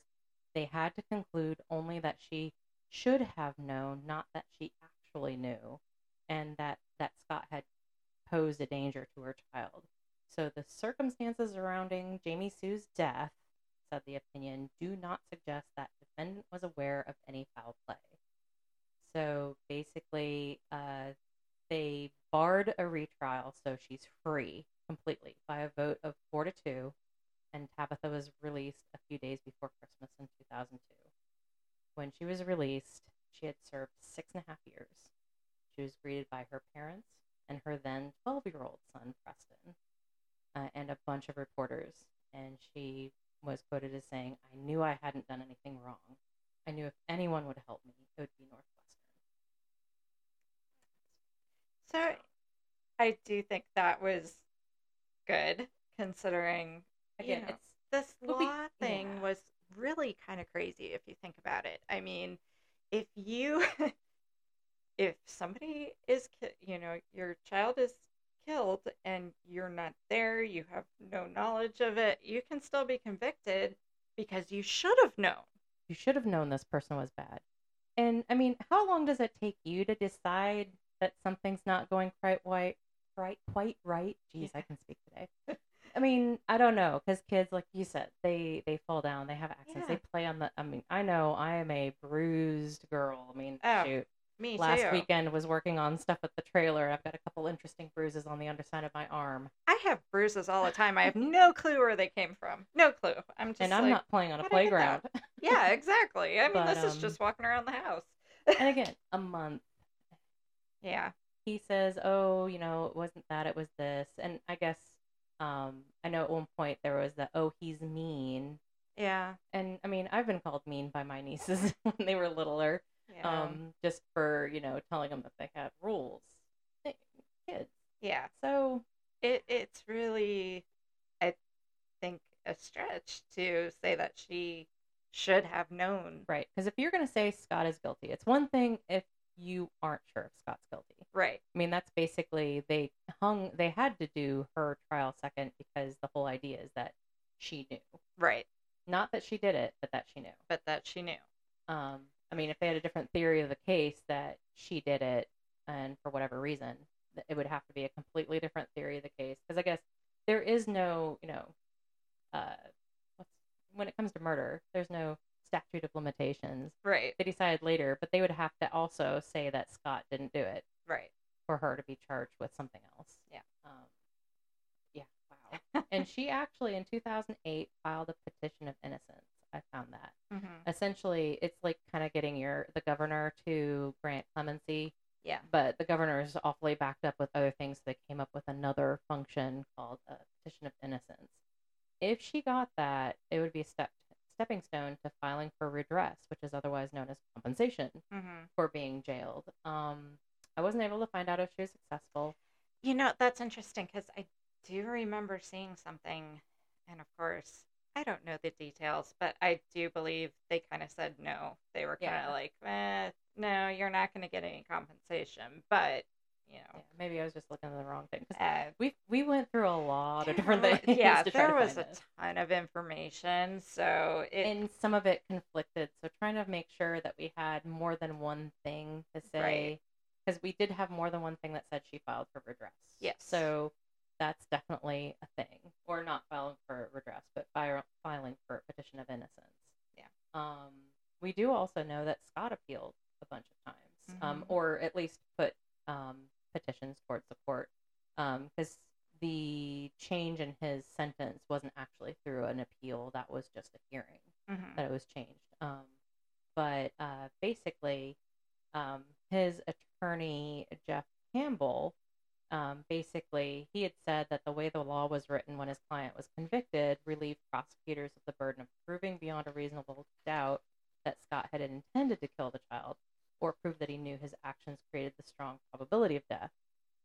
they had to conclude only that she should have known, not that she actually knew, and that, that Scott had posed a danger to her child. So the circumstances surrounding Jami Sue's death, said the opinion, do not suggest that defendant was aware of any foul play. So basically, uh, they barred a retrial, so she's free completely by a vote of four to two, and Tabitha was released a few days before Christmas in 2002. When she was released, she had served six and a half years. She was greeted by her parents, and her then 12 year old son, Preston, uh, and a bunch of reporters. And she was quoted as saying, I knew I hadn't done anything wrong. I knew if anyone would help me, it would be Northwestern.
So I do think that was good considering
Again,
you know,
it's
this
Well, we-
thing
yeah.
was really kind of crazy if you think about it. I mean, if you if somebody is ki- you know, your child is killed and you're not there, you have no knowledge of it, you can still be convicted because you should have known.
you should have known this person was bad. And I mean, how long does it take you to decide that something's not going quite right? Right, quite right. Jeez, I can speak today. I mean, I don't know, because kids, like you said, they they fall down, they have accidents,
Yeah.
they play on the. I mean, I know I am a bruised girl. I mean,
Oh,
shoot,
Me
last
too.
weekend was working on stuff at the trailer. I've got a couple interesting bruises on the underside of my arm,
I have bruises all the time. I have no clue where they came from. No clue. I'm just
and I'm
like,
not playing on a
"How'd I get
playground.
yeah, exactly. I mean,
But,
this is
um,
just walking around the house.
and again, a month.
Yeah.
He says, "Oh, you know, it wasn't that; it was this." And I guess um, I know at one point there was the, "Oh, he's mean,"
Yeah.
and I mean, I've been called mean by my nieces when they were littler,
Yeah.
um, just for you know telling them that they had rules. Kids,
yeah.
so
It it's really I think a stretch to say that she should have known.
right, because if you're gonna say Scott is guilty, it's one thing if you aren't sure if Scott's guilty.
Right.
I mean, that's basically they hung. They had to do her trial second because the whole idea is that she knew,
Right.
not that she did it, but that she knew.
But that she knew.
Um, I mean, if they had a different theory of the case that she did it, and for whatever reason, it would have to be a completely different theory of the case. Because I guess there is no, you know, uh, what's, when it comes to murder, there's no statute of limitations.
Right.
They decided later, but they would have to also say that Scott didn't do it
Right.
for her to be charged with something else.
Yeah.
Um, yeah. Wow. and she actually, in 2008, filed a petition of innocence. I found that
Mm-hmm.
essentially it's like kind of getting your the governor to grant clemency
Yeah.
but the governor is awfully backed up with other things so they came up with another function called a petition of innocence if she got that it would be a step stepping stone to filing for redress which is otherwise known as compensation
Mm-hmm.
for being jailed um i wasn't able to find out if she was successful
You know, that's interesting because I do remember seeing something, and of course, I don't know the details, but I do believe they kind of said no. They were kind of
Yeah.
like, eh, no, you're not going to get any compensation. But, you
yeah,
know,
maybe i was just looking at the wrong thing
uh,
we we went through a lot of different things
Yeah, there was a
this.
ton of information. So it,
and some of it conflicted. So trying to make sure that we had more than one thing to say,
Right.
Because we did have more than one thing that said she filed for redress.
Yes.
So that's definitely a thing, or not filing for redress, but fi- filing for a petition of innocence.
Yeah.
Um, we do also know that Scott appealed a bunch of times, um,
Mhm.
or at least put um, petitions towards the court, because the change in his sentence wasn't actually through an appeal; that was just a hearing
mhm.
that it was changed. Um, but uh, basically, um, his attorney Jeff Campbell, um, basically, he had said that the way the law was written when his client was convicted relieved prosecutors of the burden of proving beyond a reasonable doubt that Scott had intended to kill the child, or prove that he knew his actions created the strong probability of death.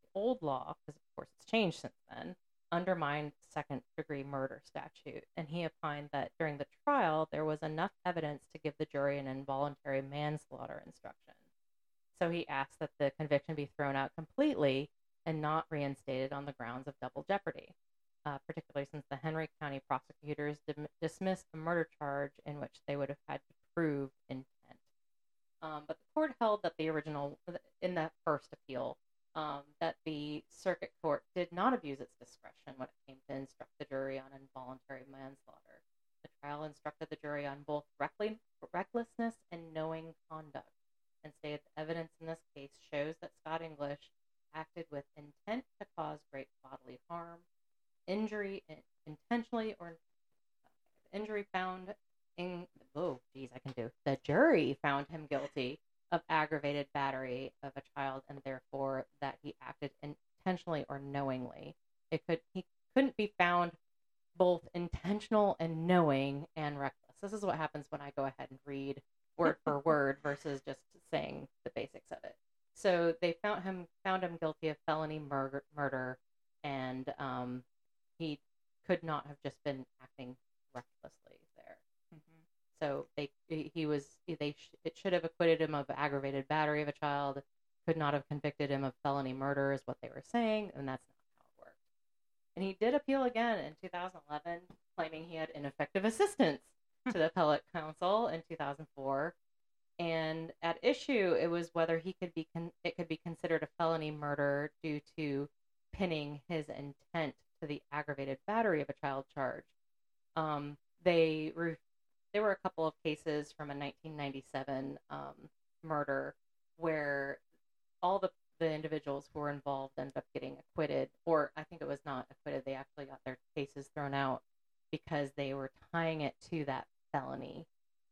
The old law, because of course it's changed since then, undermined the second degree murder statute, and he opined that during the trial there was enough evidence to give the jury an involuntary manslaughter instruction. So he asked that the conviction be thrown out completely and not reinstated on the grounds of double jeopardy, uh, particularly since the Henry County prosecutors dim- dismissed the murder charge in which they would have had to prove intent. Um, but the court held that the original, in that first appeal, um, that the circuit court did not abuse its discretion when it came to instruct the jury on involuntary manslaughter. The trial instructed the jury on both recklessness and knowing conduct, and stated the evidence in this case shows that Scott English acted with intent to cause great bodily harm, injury intentionally or uh, injury found in oh geez I can do the jury found him guilty of aggravated battery of a child and therefore that he acted intentionally or knowingly. It could he couldn't be found both intentional and knowing and reckless. This is what happens when I go ahead and read word for word versus just saying the basics of it. So they found him found him guilty of felony murder, murder, and um, he could not have just been acting recklessly there.
Mhm.
So they he was they sh- it should have acquitted him of aggravated battery of a child. Could not have convicted him of felony murder, is what they were saying, and that's not how it worked. And he did appeal again in 2011, claiming he had ineffective assistance to the appellate counsel in 2004. And at issue, it was whether he could be con- it could be considered a felony murder due to pinning his intent to the aggravated battery of a child charge. Um, they re- there were a couple of cases from a 1997 um, murder where all the the individuals who were involved ended up getting acquitted, or I think it was not acquitted. They actually got their cases thrown out because they were tying it to that felony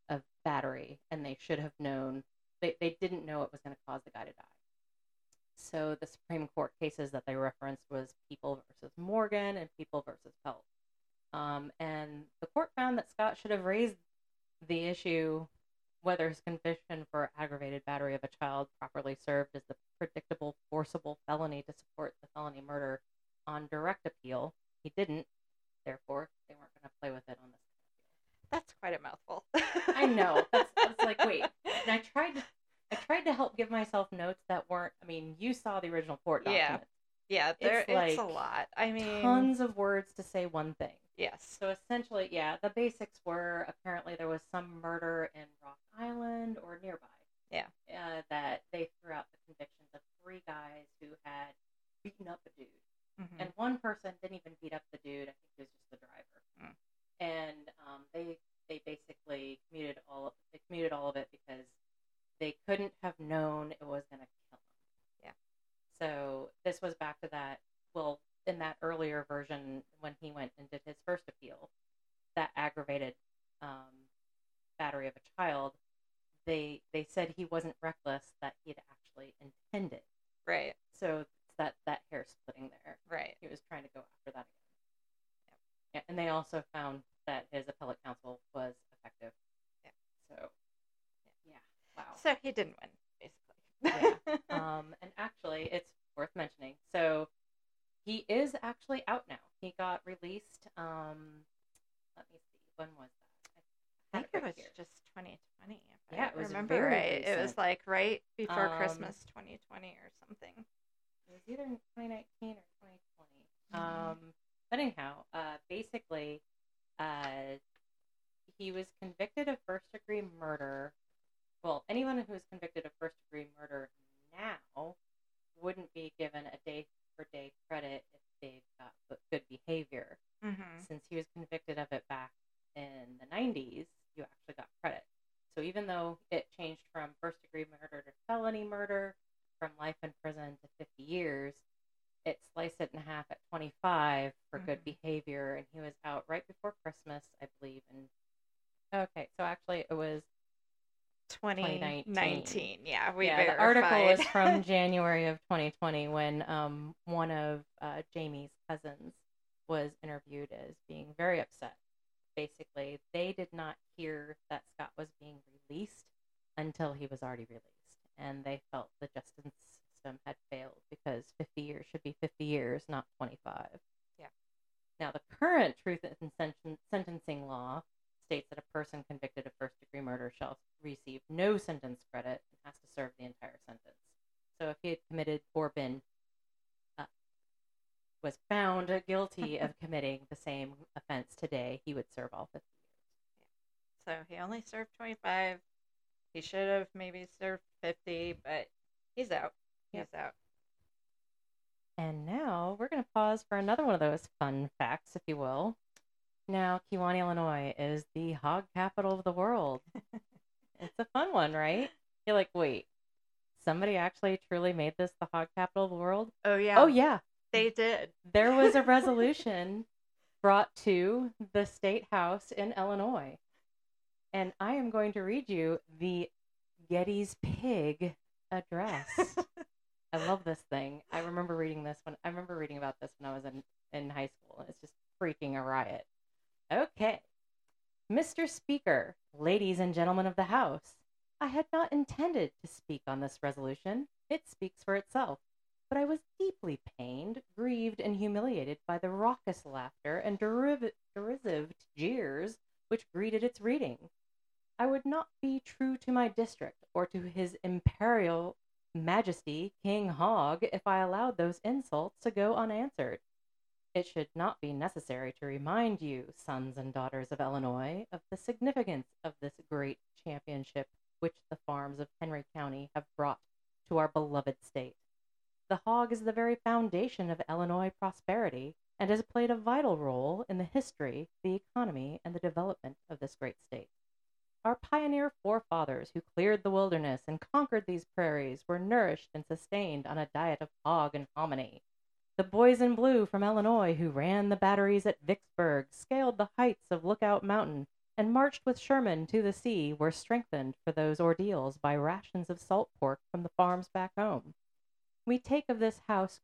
of battery, and they should have known. They they didn't know it was going to cause the guy to die. So the Supreme Court cases that they referenced was People versus Morgan and People versus Pelt. Um, and the court found that Scott should have raised the issue whether his conviction for aggravated battery of a child properly served as the predictable forcible felony to support the felony murder on direct appeal. He didn't. Therefore, they weren't going to play with it on this.
That's quite a mouthful.
I know. That's, that's like, wait. And I tried to, I tried to help give myself notes that weren't. I mean, you saw the original court
Yeah.
document.
yeah, there
It's
it's, a lot. I mean,
Tons of words to say one thing.
yes.
So essentially, yeah, the basics were apparently there was some murder in Rock Island or nearby.
Yeah.
Uh, that they threw out the convictions of three guys who had beaten up a dude.
Mhm.
And one person didn't even beat up the dude. I think it was just the driver.
Mm.
And um, they they basically commuted all of, they commuted all of it because they couldn't have known it was going to kill him.
Yeah.
So this was back to that. Well, in that earlier version, when he went and did his first appeal, that aggravated um, battery of a child, they they said he wasn't reckless; that he'd actually intended.
right,
So it's that that hair splitting there
right.
he was trying to go after that again. Yeah, and they also found that his appellate counsel was effective.
Yeah.
So, yeah, wow.
So he didn't win, basically.
um, and actually, it's worth mentioning. So, he is actually out now. He got released. Um, let me see. When was that?
I
had
think it
right
was
here.
just 2020. If
Yeah,
I
it was
remember
very
right. It was like right before
Um,
Christmas 2020 or something.
It was either 2019 or 2020.
Mhm.
Um, but anyhow, uh, basically, uh, he was convicted of first degree murder. Well, anyone who is convicted of first degree murder now wouldn't be given a day for day credit if they've got good- behavior.
Mm-hmm.
Since he was convicted of it back in the 90s, you actually got credit. So even though it changed from first degree murder to felony murder, from life in prison to 50 years, it sliced it in half at 25 for good
Mhm.
behavior, and he was out right before Christmas, I believe. And okay, so actually it was
2019. Yeah, we
yeah.
verified.
The article is from January of 2020 when um one of uh, Jami's cousins was interviewed as being very upset. Basically, they did not hear that Scott was being released until he was already released, and they felt the justice system had failed because 50 years should be 50 years, not 25.
Yeah.
Now, the current truth in sen- sentencing law states that a person convicted of first degree murder shall receive no sentence credit and has to serve the entire sentence. So if he had committed or been uh, was found guilty of committing the same offense today, he would serve all 50 years.
So he only served 25. He should have maybe served 50, but he's out.
Yep.
out.
And now we're going to pause for another one of those fun facts, if you will. Now, Kewanee, Illinois is the hog capital of the world. it's a fun one, right? You're like, wait, somebody actually truly made this the hog capital of the world?
Oh yeah.
Oh, yeah.
They did.
There was a resolution brought to the state house in Illinois. And I am going to read you the Getty's Pig address. I love this thing. I remember reading this when I remember reading about this when I was in, in high school. It's just freaking a riot. Okay. Mr. Speaker, ladies and gentlemen of the House, I had not intended to speak on this resolution. It speaks for itself. But I was deeply pained, grieved, and humiliated by the raucous laughter and deriv- derisive jeers which greeted its reading. I would not be true to my district or to his imperial majesty, King Hog, if I allowed those insults to go unanswered. It should not be necessary to remind you, sons and daughters of Illinois, of the significance of this great championship which the farms of Henry County have brought to our beloved state. The hog is the very foundation of Illinois prosperity and has played a vital role in the history, the economy, and the development of this great state. Our pioneer forefathers who cleared the wilderness and conquered these prairies were nourished and sustained on a diet of hog and hominy. The boys in blue from Illinois who ran the batteries at Vicksburg, scaled the heights of Lookout Mountain, and marched with Sherman to the sea were strengthened for those ordeals by rations of salt pork from the farms back home. We take of this house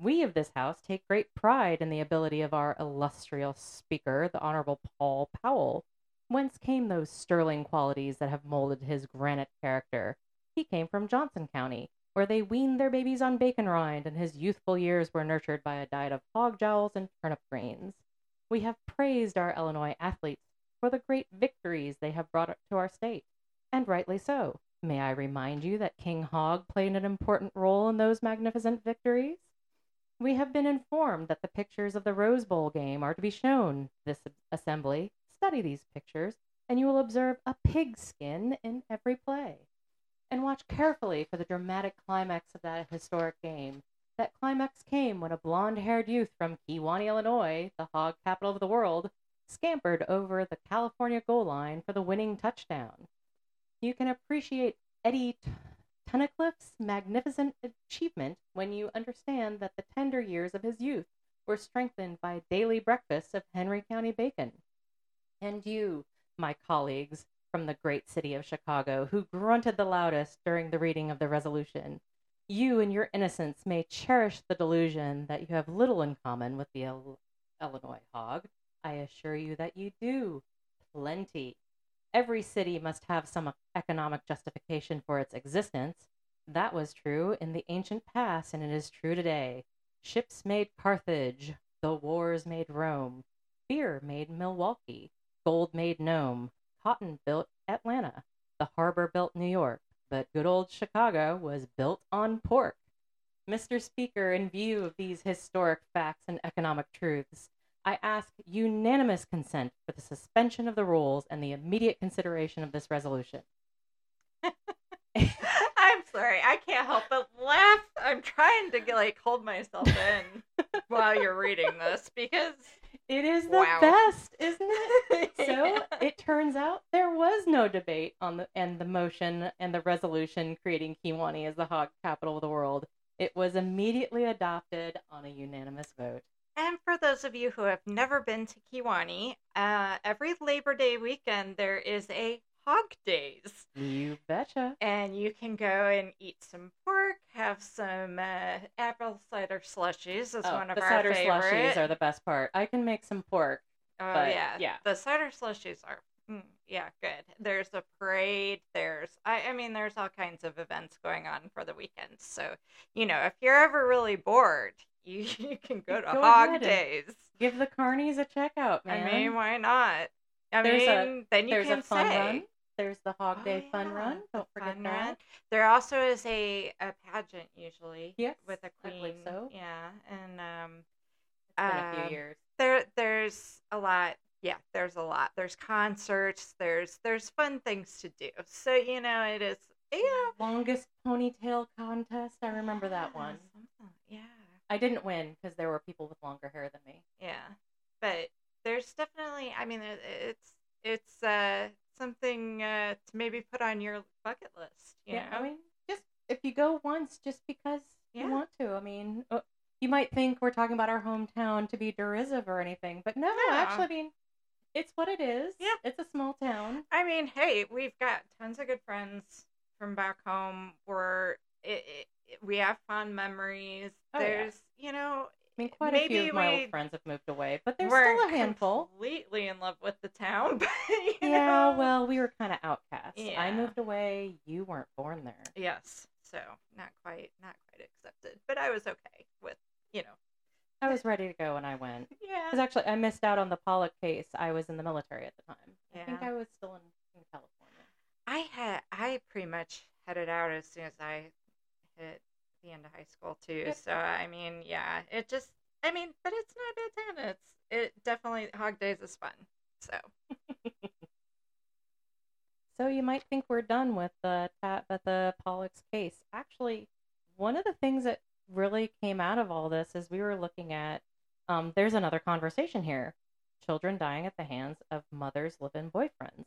we of this house take great pride in the ability of our illustrious speaker, the Honorable Paul Powell, Whence came those sterling qualities that have molded his granite character? He came from Johnson County, where they weaned their babies on bacon rind, and his youthful years were nurtured by a diet of hog jowls and turnip greens. We have praised our Illinois athletes for the great victories they have brought to our state, and rightly so. May I remind you that King Hog played an important role in those magnificent victories? We have been informed that the pictures of the Rose Bowl game are to be shown this assembly Study these pictures, and you will observe a pigskin in every play. And watch carefully for the dramatic climax of that historic game. That climax came when a blond haired youth from Kewanee, Illinois, the hog capital of the world, scampered over the California goal line for the winning touchdown. You can appreciate Eddie Tunnicliffe's magnificent achievement when you understand that the tender years of his youth were strengthened by daily breakfasts of Henry County bacon and you, my colleagues from the great city of Chicago, who grunted the loudest during the reading of the resolution. You, in your innocence, may cherish the delusion that you have little in common with the Il- Illinois hog. I assure you that you do. Plenty. Every city must have some economic justification for its existence. That was true in the ancient past, and it is true today. Ships made Carthage, the wars made Rome, beer made Milwaukee, Gold made Nome, cotton built Atlanta, the harbor built New York, but good old Chicago was built on pork. Mr. Speaker, in view of these historic facts and economic truths, I ask unanimous consent for the suspension of the rules and the immediate consideration of this resolution.
I'm sorry, I can't help but laugh. I'm trying to like hold myself in while you're reading this because
it is the
Wow.
best, isn't it? So
Yeah.
it turns out there was no debate on the and the motion and the resolution creating Kewanee as the hog capital of the world. It was immediately adopted on a unanimous vote.
And for those of you who have never been to Kewanee, uh, every Labor Day weekend there is a Hog Days.
You betcha.
And you can go and eat some pork, have some uh, apple cider slushies. Is
Oh,
one of
the
our
cider
favorite.
slushies are the best part. I can make some pork.
oh
but,
yeah,
yeah.
The cider slushies are, mm, yeah, good. There's a parade. There's, I, I mean, there's all kinds of events going on for the weekends. So you know, if you're ever really bored, you you can go to
Go
Hog Days.
Give the carnies a checkout, man.
I mean, why not? I
There's a-
mean, then you
There's
can
a fun
say.
run. There's the Hog
Oh,
Day fun
yeah,
run. Don't forget
fun
that.
run. There also is a, a pageant usually
Yes,
with a queen.
so.
Yeah, and um,
It's been a few
Um,
years.
there there's a lot. Yeah, there's a lot. There's concerts. There's there's fun things to do. So you know, it is. Yeah.
Longest ponytail contest. I remember that one.
Yeah,
I didn't win because there were people with longer hair than me.
yeah. But there's definitely. I mean, it's it's uh something uh to maybe put on your bucket list. You
yeah,
know?
I mean, just if you go once, just because
Yeah.
you want to. I mean, uh, you might think we're talking about our hometown to be derisive or anything, but no,
No.
actually, I mean, it's what it is.
Yeah.
it's a small town.
I mean, hey, we've got tons of good friends from back home. Where it, it, we have fond memories.
Oh, yeah.
There's, you know,
I mean, quite a few of my old friends have moved away, but there's still a handful.
completely in love with the town, but you
Yeah,
know.
well, we were kind of outcasts. I moved away. You weren't born there.
yes. So not quite, not quite accepted, but I was okay with, you know.
I was ready to go when I went.
Yeah.
Because actually, I missed out on the Pollock case. I was in the military at the time. I think I was still in, in California.
I had I pretty much headed out as soon as I hit the end of high school too.
Yep.
So I mean, yeah, it just I mean, but it's not a bad town. It's it definitely Hog Days is fun. So
So you might think we're done with the Tabitha Pollock's case. Actually, one of the things that really came out of all this is we were looking at um, there's another conversation here. Children dying at the hands of mothers' live-in boyfriends.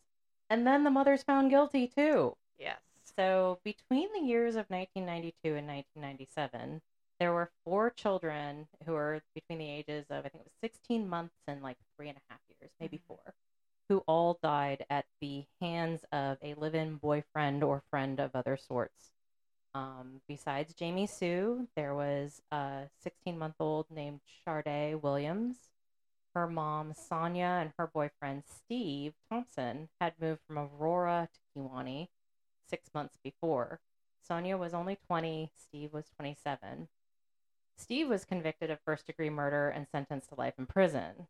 And then the mother's found guilty too.
yes.
So between the years of 1992 and 1997, there were four children who were between the ages of I think it was 16 months and like three and a half years, maybe
Mhm.
four, who all died at the hands of a live-in boyfriend or friend of other sorts. Um, besides Jami Sue, there was a 16-month-old named Charday Williams. Her mom Sonia and her boyfriend Steve Thompson had moved from Aurora to Kewanee six months before. Sonia was only 20, Steve was 27. Steve was convicted of first degree murder and sentenced to life in prison.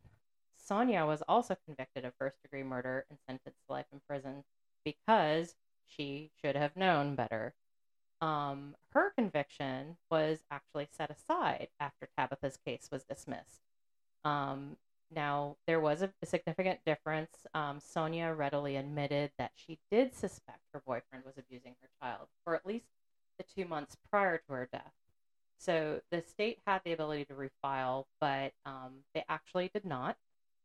Sonia was also convicted of first degree murder and sentenced to life in prison because she should have known better. Um, her conviction was actually set aside after Tabitha's case was dismissed. Um, now, there was a, a significant difference. Um, Sonia readily admitted that she did suspect her boyfriend was abusing her child for at least the two months prior to her death. So the state had the ability to refile, but um, they actually did not.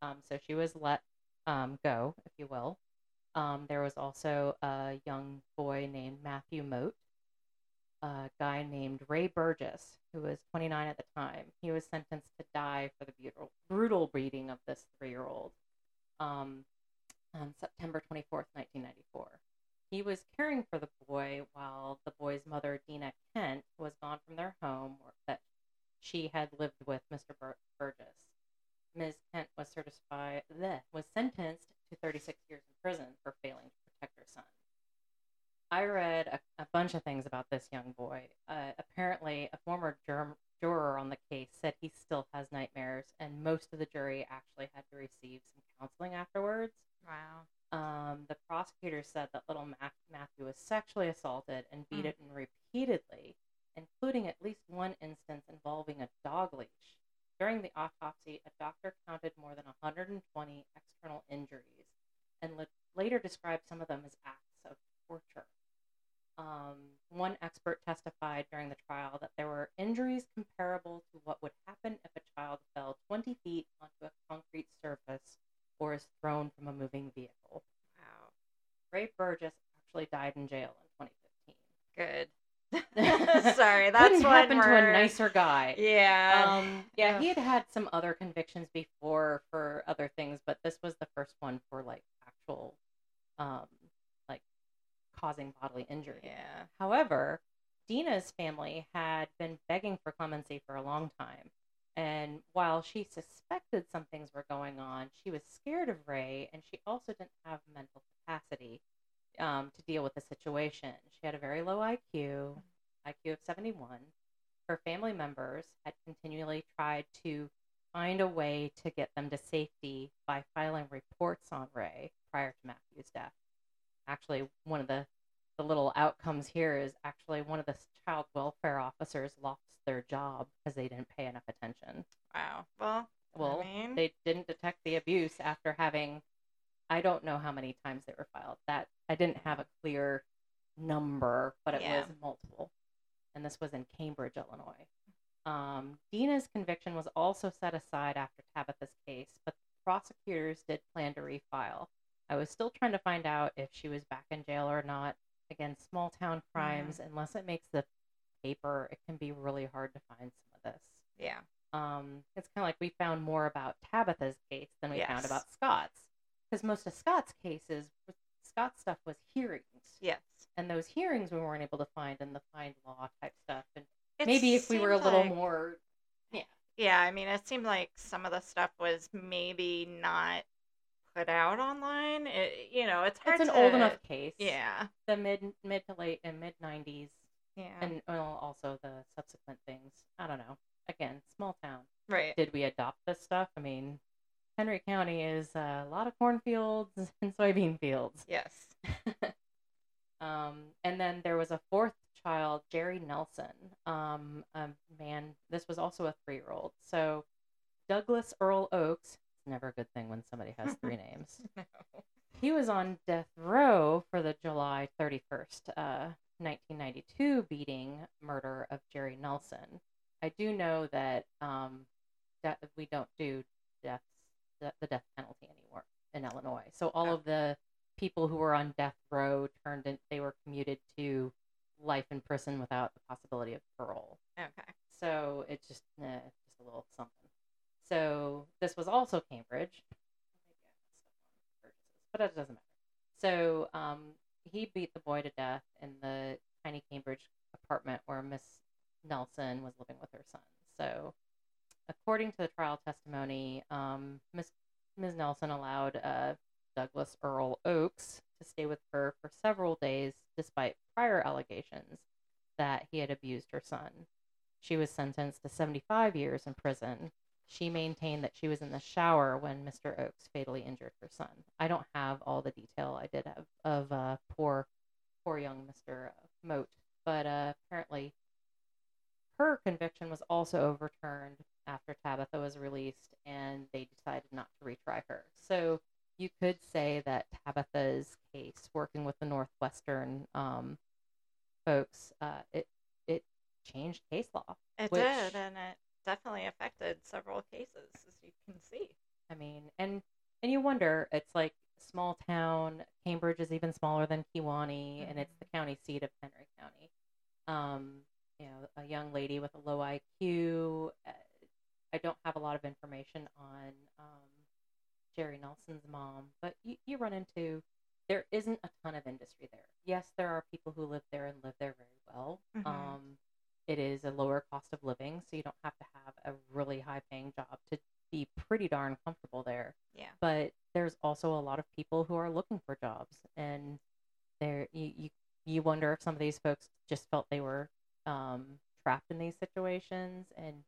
Um, so she was let um, go, if you will. Um, there was also a young boy named Matthew Moat, a guy named Ray Burgess, who was 29 at the time. He was sentenced to die for the brutal, brutal beating of this three year old um, on September 24th, 1994. He was caring for the boy while the boy's mother, Dina Kent, was gone from their home that she had lived with Mr. Bur- Burgess. Ms. Kent was certified, bleh, was sentenced to 36 years in prison for failing to protect her son. I read a, a bunch of things about this young boy. Uh, apparently, a former germ, juror on the case said he still has nightmares, and most of the jury actually had to receive some counseling afterwards.
Wow.
Um, the prosecutor said that little Mac- Matthew was sexually assaulted and
Mm.
beaten repeatedly, including at least one instance involving a dog leash. During the autopsy, a doctor counted more than 120 external injuries and la- later described some of them as acts of torture. Um, one expert testified during the trial that there were injuries comparable to what would happen if a child fell 20 feet onto a concrete surface or is thrown from a moving vehicle.
Wow.
Ray Burgess actually died in jail in 2015.
Good. Sorry, that's
Couldn't
one
happen to a nicer guy.
Yeah.
Um, yeah,
Ugh.
he had had some other convictions before for other things, but this was the first one for like actual, um, like causing bodily injury.
yeah.
However, Dina's family had been begging for clemency for a long time. And while she suspected some things were going on, she was scared of Ray and she also didn't have mental capacity um, to deal with the situation. She had a very low IQ, IQ of 71. Her family members had continually tried to find a way to get them to safety by filing reports on Ray prior to Matthew's death. Actually, one of the the little outcomes here is actually one of the child welfare officers lost their job because they didn't pay enough attention.
Wow. Well,
Well,
I mean,
they didn't detect the abuse after having I don't know how many times they were filed. That I didn't have a clear number, but it
Yeah.
was multiple. And this was in Cambridge, Illinois. Um, Dina's conviction was also set aside after Tabitha's case, but prosecutors did plan to refile. I was still trying to find out if she was back in jail or not. Again, small town crimes, unless it makes the paper, it can be really hard to find some of this.
yeah.
Um, it's kind of like we found more about Tabitha's case than we found about Scott's, because most of Scott's cases, Scott's stuff was hearings.
Yes.
and those hearings we weren't able to find in the find law type stuff. And
It
maybe if we were a little
like-
more,
yeah. Yeah, I mean, it seemed like some of the stuff was maybe not put out online. It, you know, it's hard
it's an
to,
old enough case.
Yeah,
the mid mid to late and mid '90s,
yeah,
and well, also the subsequent things. I don't know. Again, small town.
right.
Did we adopt this stuff? I mean, Henry County is a lot of cornfields and soybean fields.
Yes.
Um, and then there was a fourth child, Jerry Nelson. Um, a man, this was also a three year old. So Douglas Earl Oakes, never a good thing when somebody has three names.
No.
He was on death row for the July 31st, uh, 1992 beating murder of Jerry Nelson. I do know that um, that we don't do deaths, the, the death penalty anymore in Illinois. So all
Oh.
of the people who were on death row turned in, they were commuted to life in prison without the possibility of parole.
Okay.
So it's just, eh, just a little something. So this was also Cambridge. But it doesn't matter. So um, he beat the boy to death in the tiny Cambridge apartment where Miss Nelson was living with her son. So, according to the trial testimony, um, Miss. Nelson allowed uh, Douglas Earl Oakes to stay with her for several days, despite prior allegations that he had abused her son. She was sentenced to 75 years in prison. She maintained that she was in the shower when Mr. Oakes fatally injured her son. I don't have all the detail I did have of uh, poor, poor young Mr. Moat, but uh, apparently her conviction was also overturned after Tabitha was released, and they decided not to retry her. So you could say that Tabitha's case, working with the Northwestern um, folks, uh, it it changed case law.
It
Which-
did, and it definitely affected several cases, as you can see.
I mean, and and you wonder, it's like small town. Cambridge is even smaller than Kewanee, and it's the county seat of Henry County. Um, you know, a young lady with a low IQ. Uh, I don't have a lot of information on um, Jerry Nelson's mom, but you, you run into there isn't a ton of industry there. Yes, there are people who live there and live there very well.
Mhm.
Um, it is a lower cost of living, so you don't have to really high paying job to be pretty darn comfortable there.
Yeah.
But there's also a lot of people who are looking for jobs, and there you you, you wonder if some of these folks just felt they were um, trapped in these situations and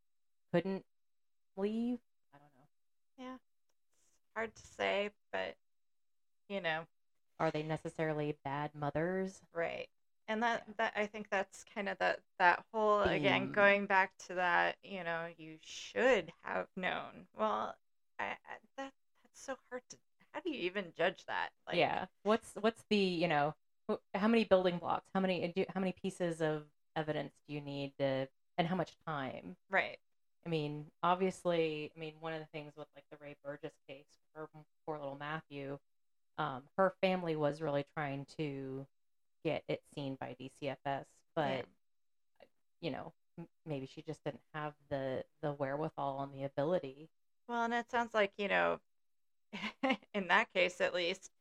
couldn't leave. I don't know.
Yeah. It's hard to say, but, you know,
Are they necessarily bad mothers?
Right. And that that I think that's kind of that that whole again going back to that, you know, you should have known. Well, I, I that that's so hard to how do you even judge that? Like
yeah. What's what's the you know how many building blocks? How many how many pieces of evidence do you need to and how much time?
right.
I mean, obviously, I mean, one of the things with like the Ray Burgess case, her poor little Matthew, um, her family was really trying to get it seen by DCFS, but you know, m- maybe she just didn't have the the wherewithal and the ability.
Well, and it sounds like, you know, in that case at least,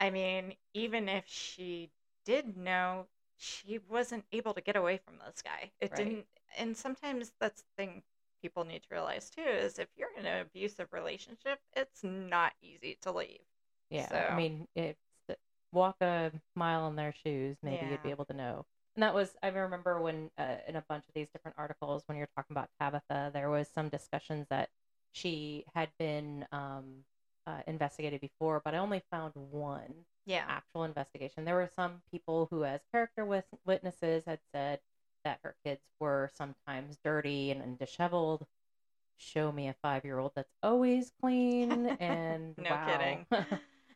I mean, even if she did know, she wasn't able to get away from this guy. It
Right.
didn't, and sometimes that's the thing people need to realize too is if you're in an abusive relationship, it's not easy to leave.
Yeah,
So-
I mean, it's walk a mile in their shoes, maybe you'd be able to know. And that was I remember when uh, in a bunch of these different articles when you're talking about Tabitha, there was some discussions that she had been um, uh, investigated before, but I only found one
Yeah.
actual investigation. There were some people who, as character wis- witnesses, had said that her kids were sometimes dirty and, and disheveled. Show me a five year old that's always clean and
No kidding.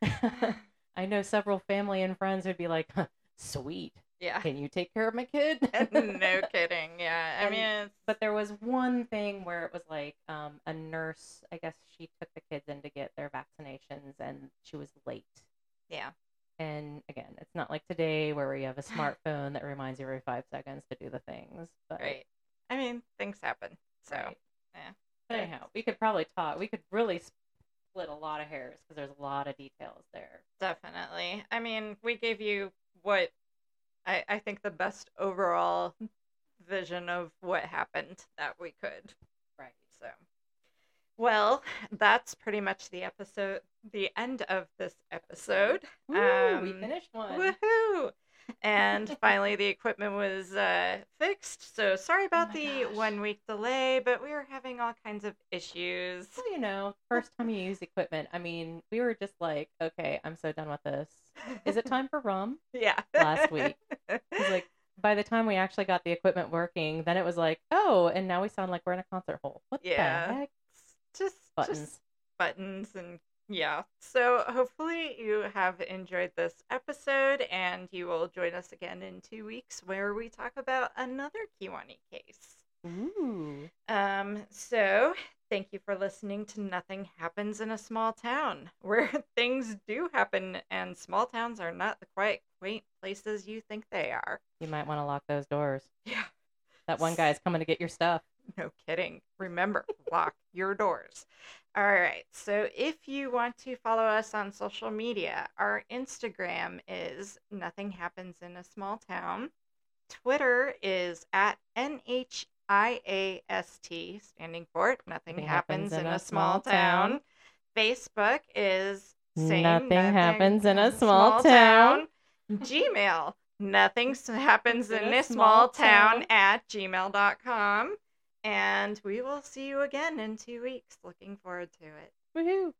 I know several family and friends who'd be like, "Sweet,
Yeah.
can you take care of my kid?"
no kidding. Yeah. I
And-
mean, it's,
But there was one thing where it was like um, a nurse. I guess she took the kids in to get their vaccinations, and she was late.
yeah.
And again, it's not like today where we have a smartphone that reminds you every five seconds to do the things. But
Right. I mean, things happen. So,
right.
yeah.
But anyhow, we could probably talk. We could really split a lot of hairs because there's a lot of details there.
definitely. I mean, we gave you what I, I think the best overall vision of what happened that we could.
Right.
So, well, that's pretty much the episode, the end of this episode.
We
Um,
finished one.
Woohoo! And finally, the equipment was uh, fixed. So sorry about
my
the
gosh.
one week delay, but we were having all kinds of issues.
Well, you know, first time you use equipment. I mean, we were just like, okay, I'm so done with this. Is it time for rum?
yeah.
last week. like, by the time we actually got the equipment working, then it was like, oh, and now we sound like we're in a concert hall. What
Yeah.
the heck?
just
Buttons.
just buttons and yeah. So hopefully you have enjoyed this episode and you will join us again in two weeks where we talk about another Kewanee case.
Ooh.
Um, so thank you for listening to Nothing Happens in a Small Town, where things do happen and small towns are not the quiet, quaint places you think they are.
You might want to lock those doors.
Yeah.
That one guy's coming to get your stuff.
No kidding. Remember, lock your doors. All right. So if you want to follow us on social media, our Instagram is Nothing Happens in a Small Town. Twitter is at NHIAST, standing for Nothing Happens in a Small Town. Facebook is same,
Nothing happens in a small town.
Gmail, nothing happens in a small town at gmail.com. And we will see you again in two weeks. Looking forward to it.
Woohoo.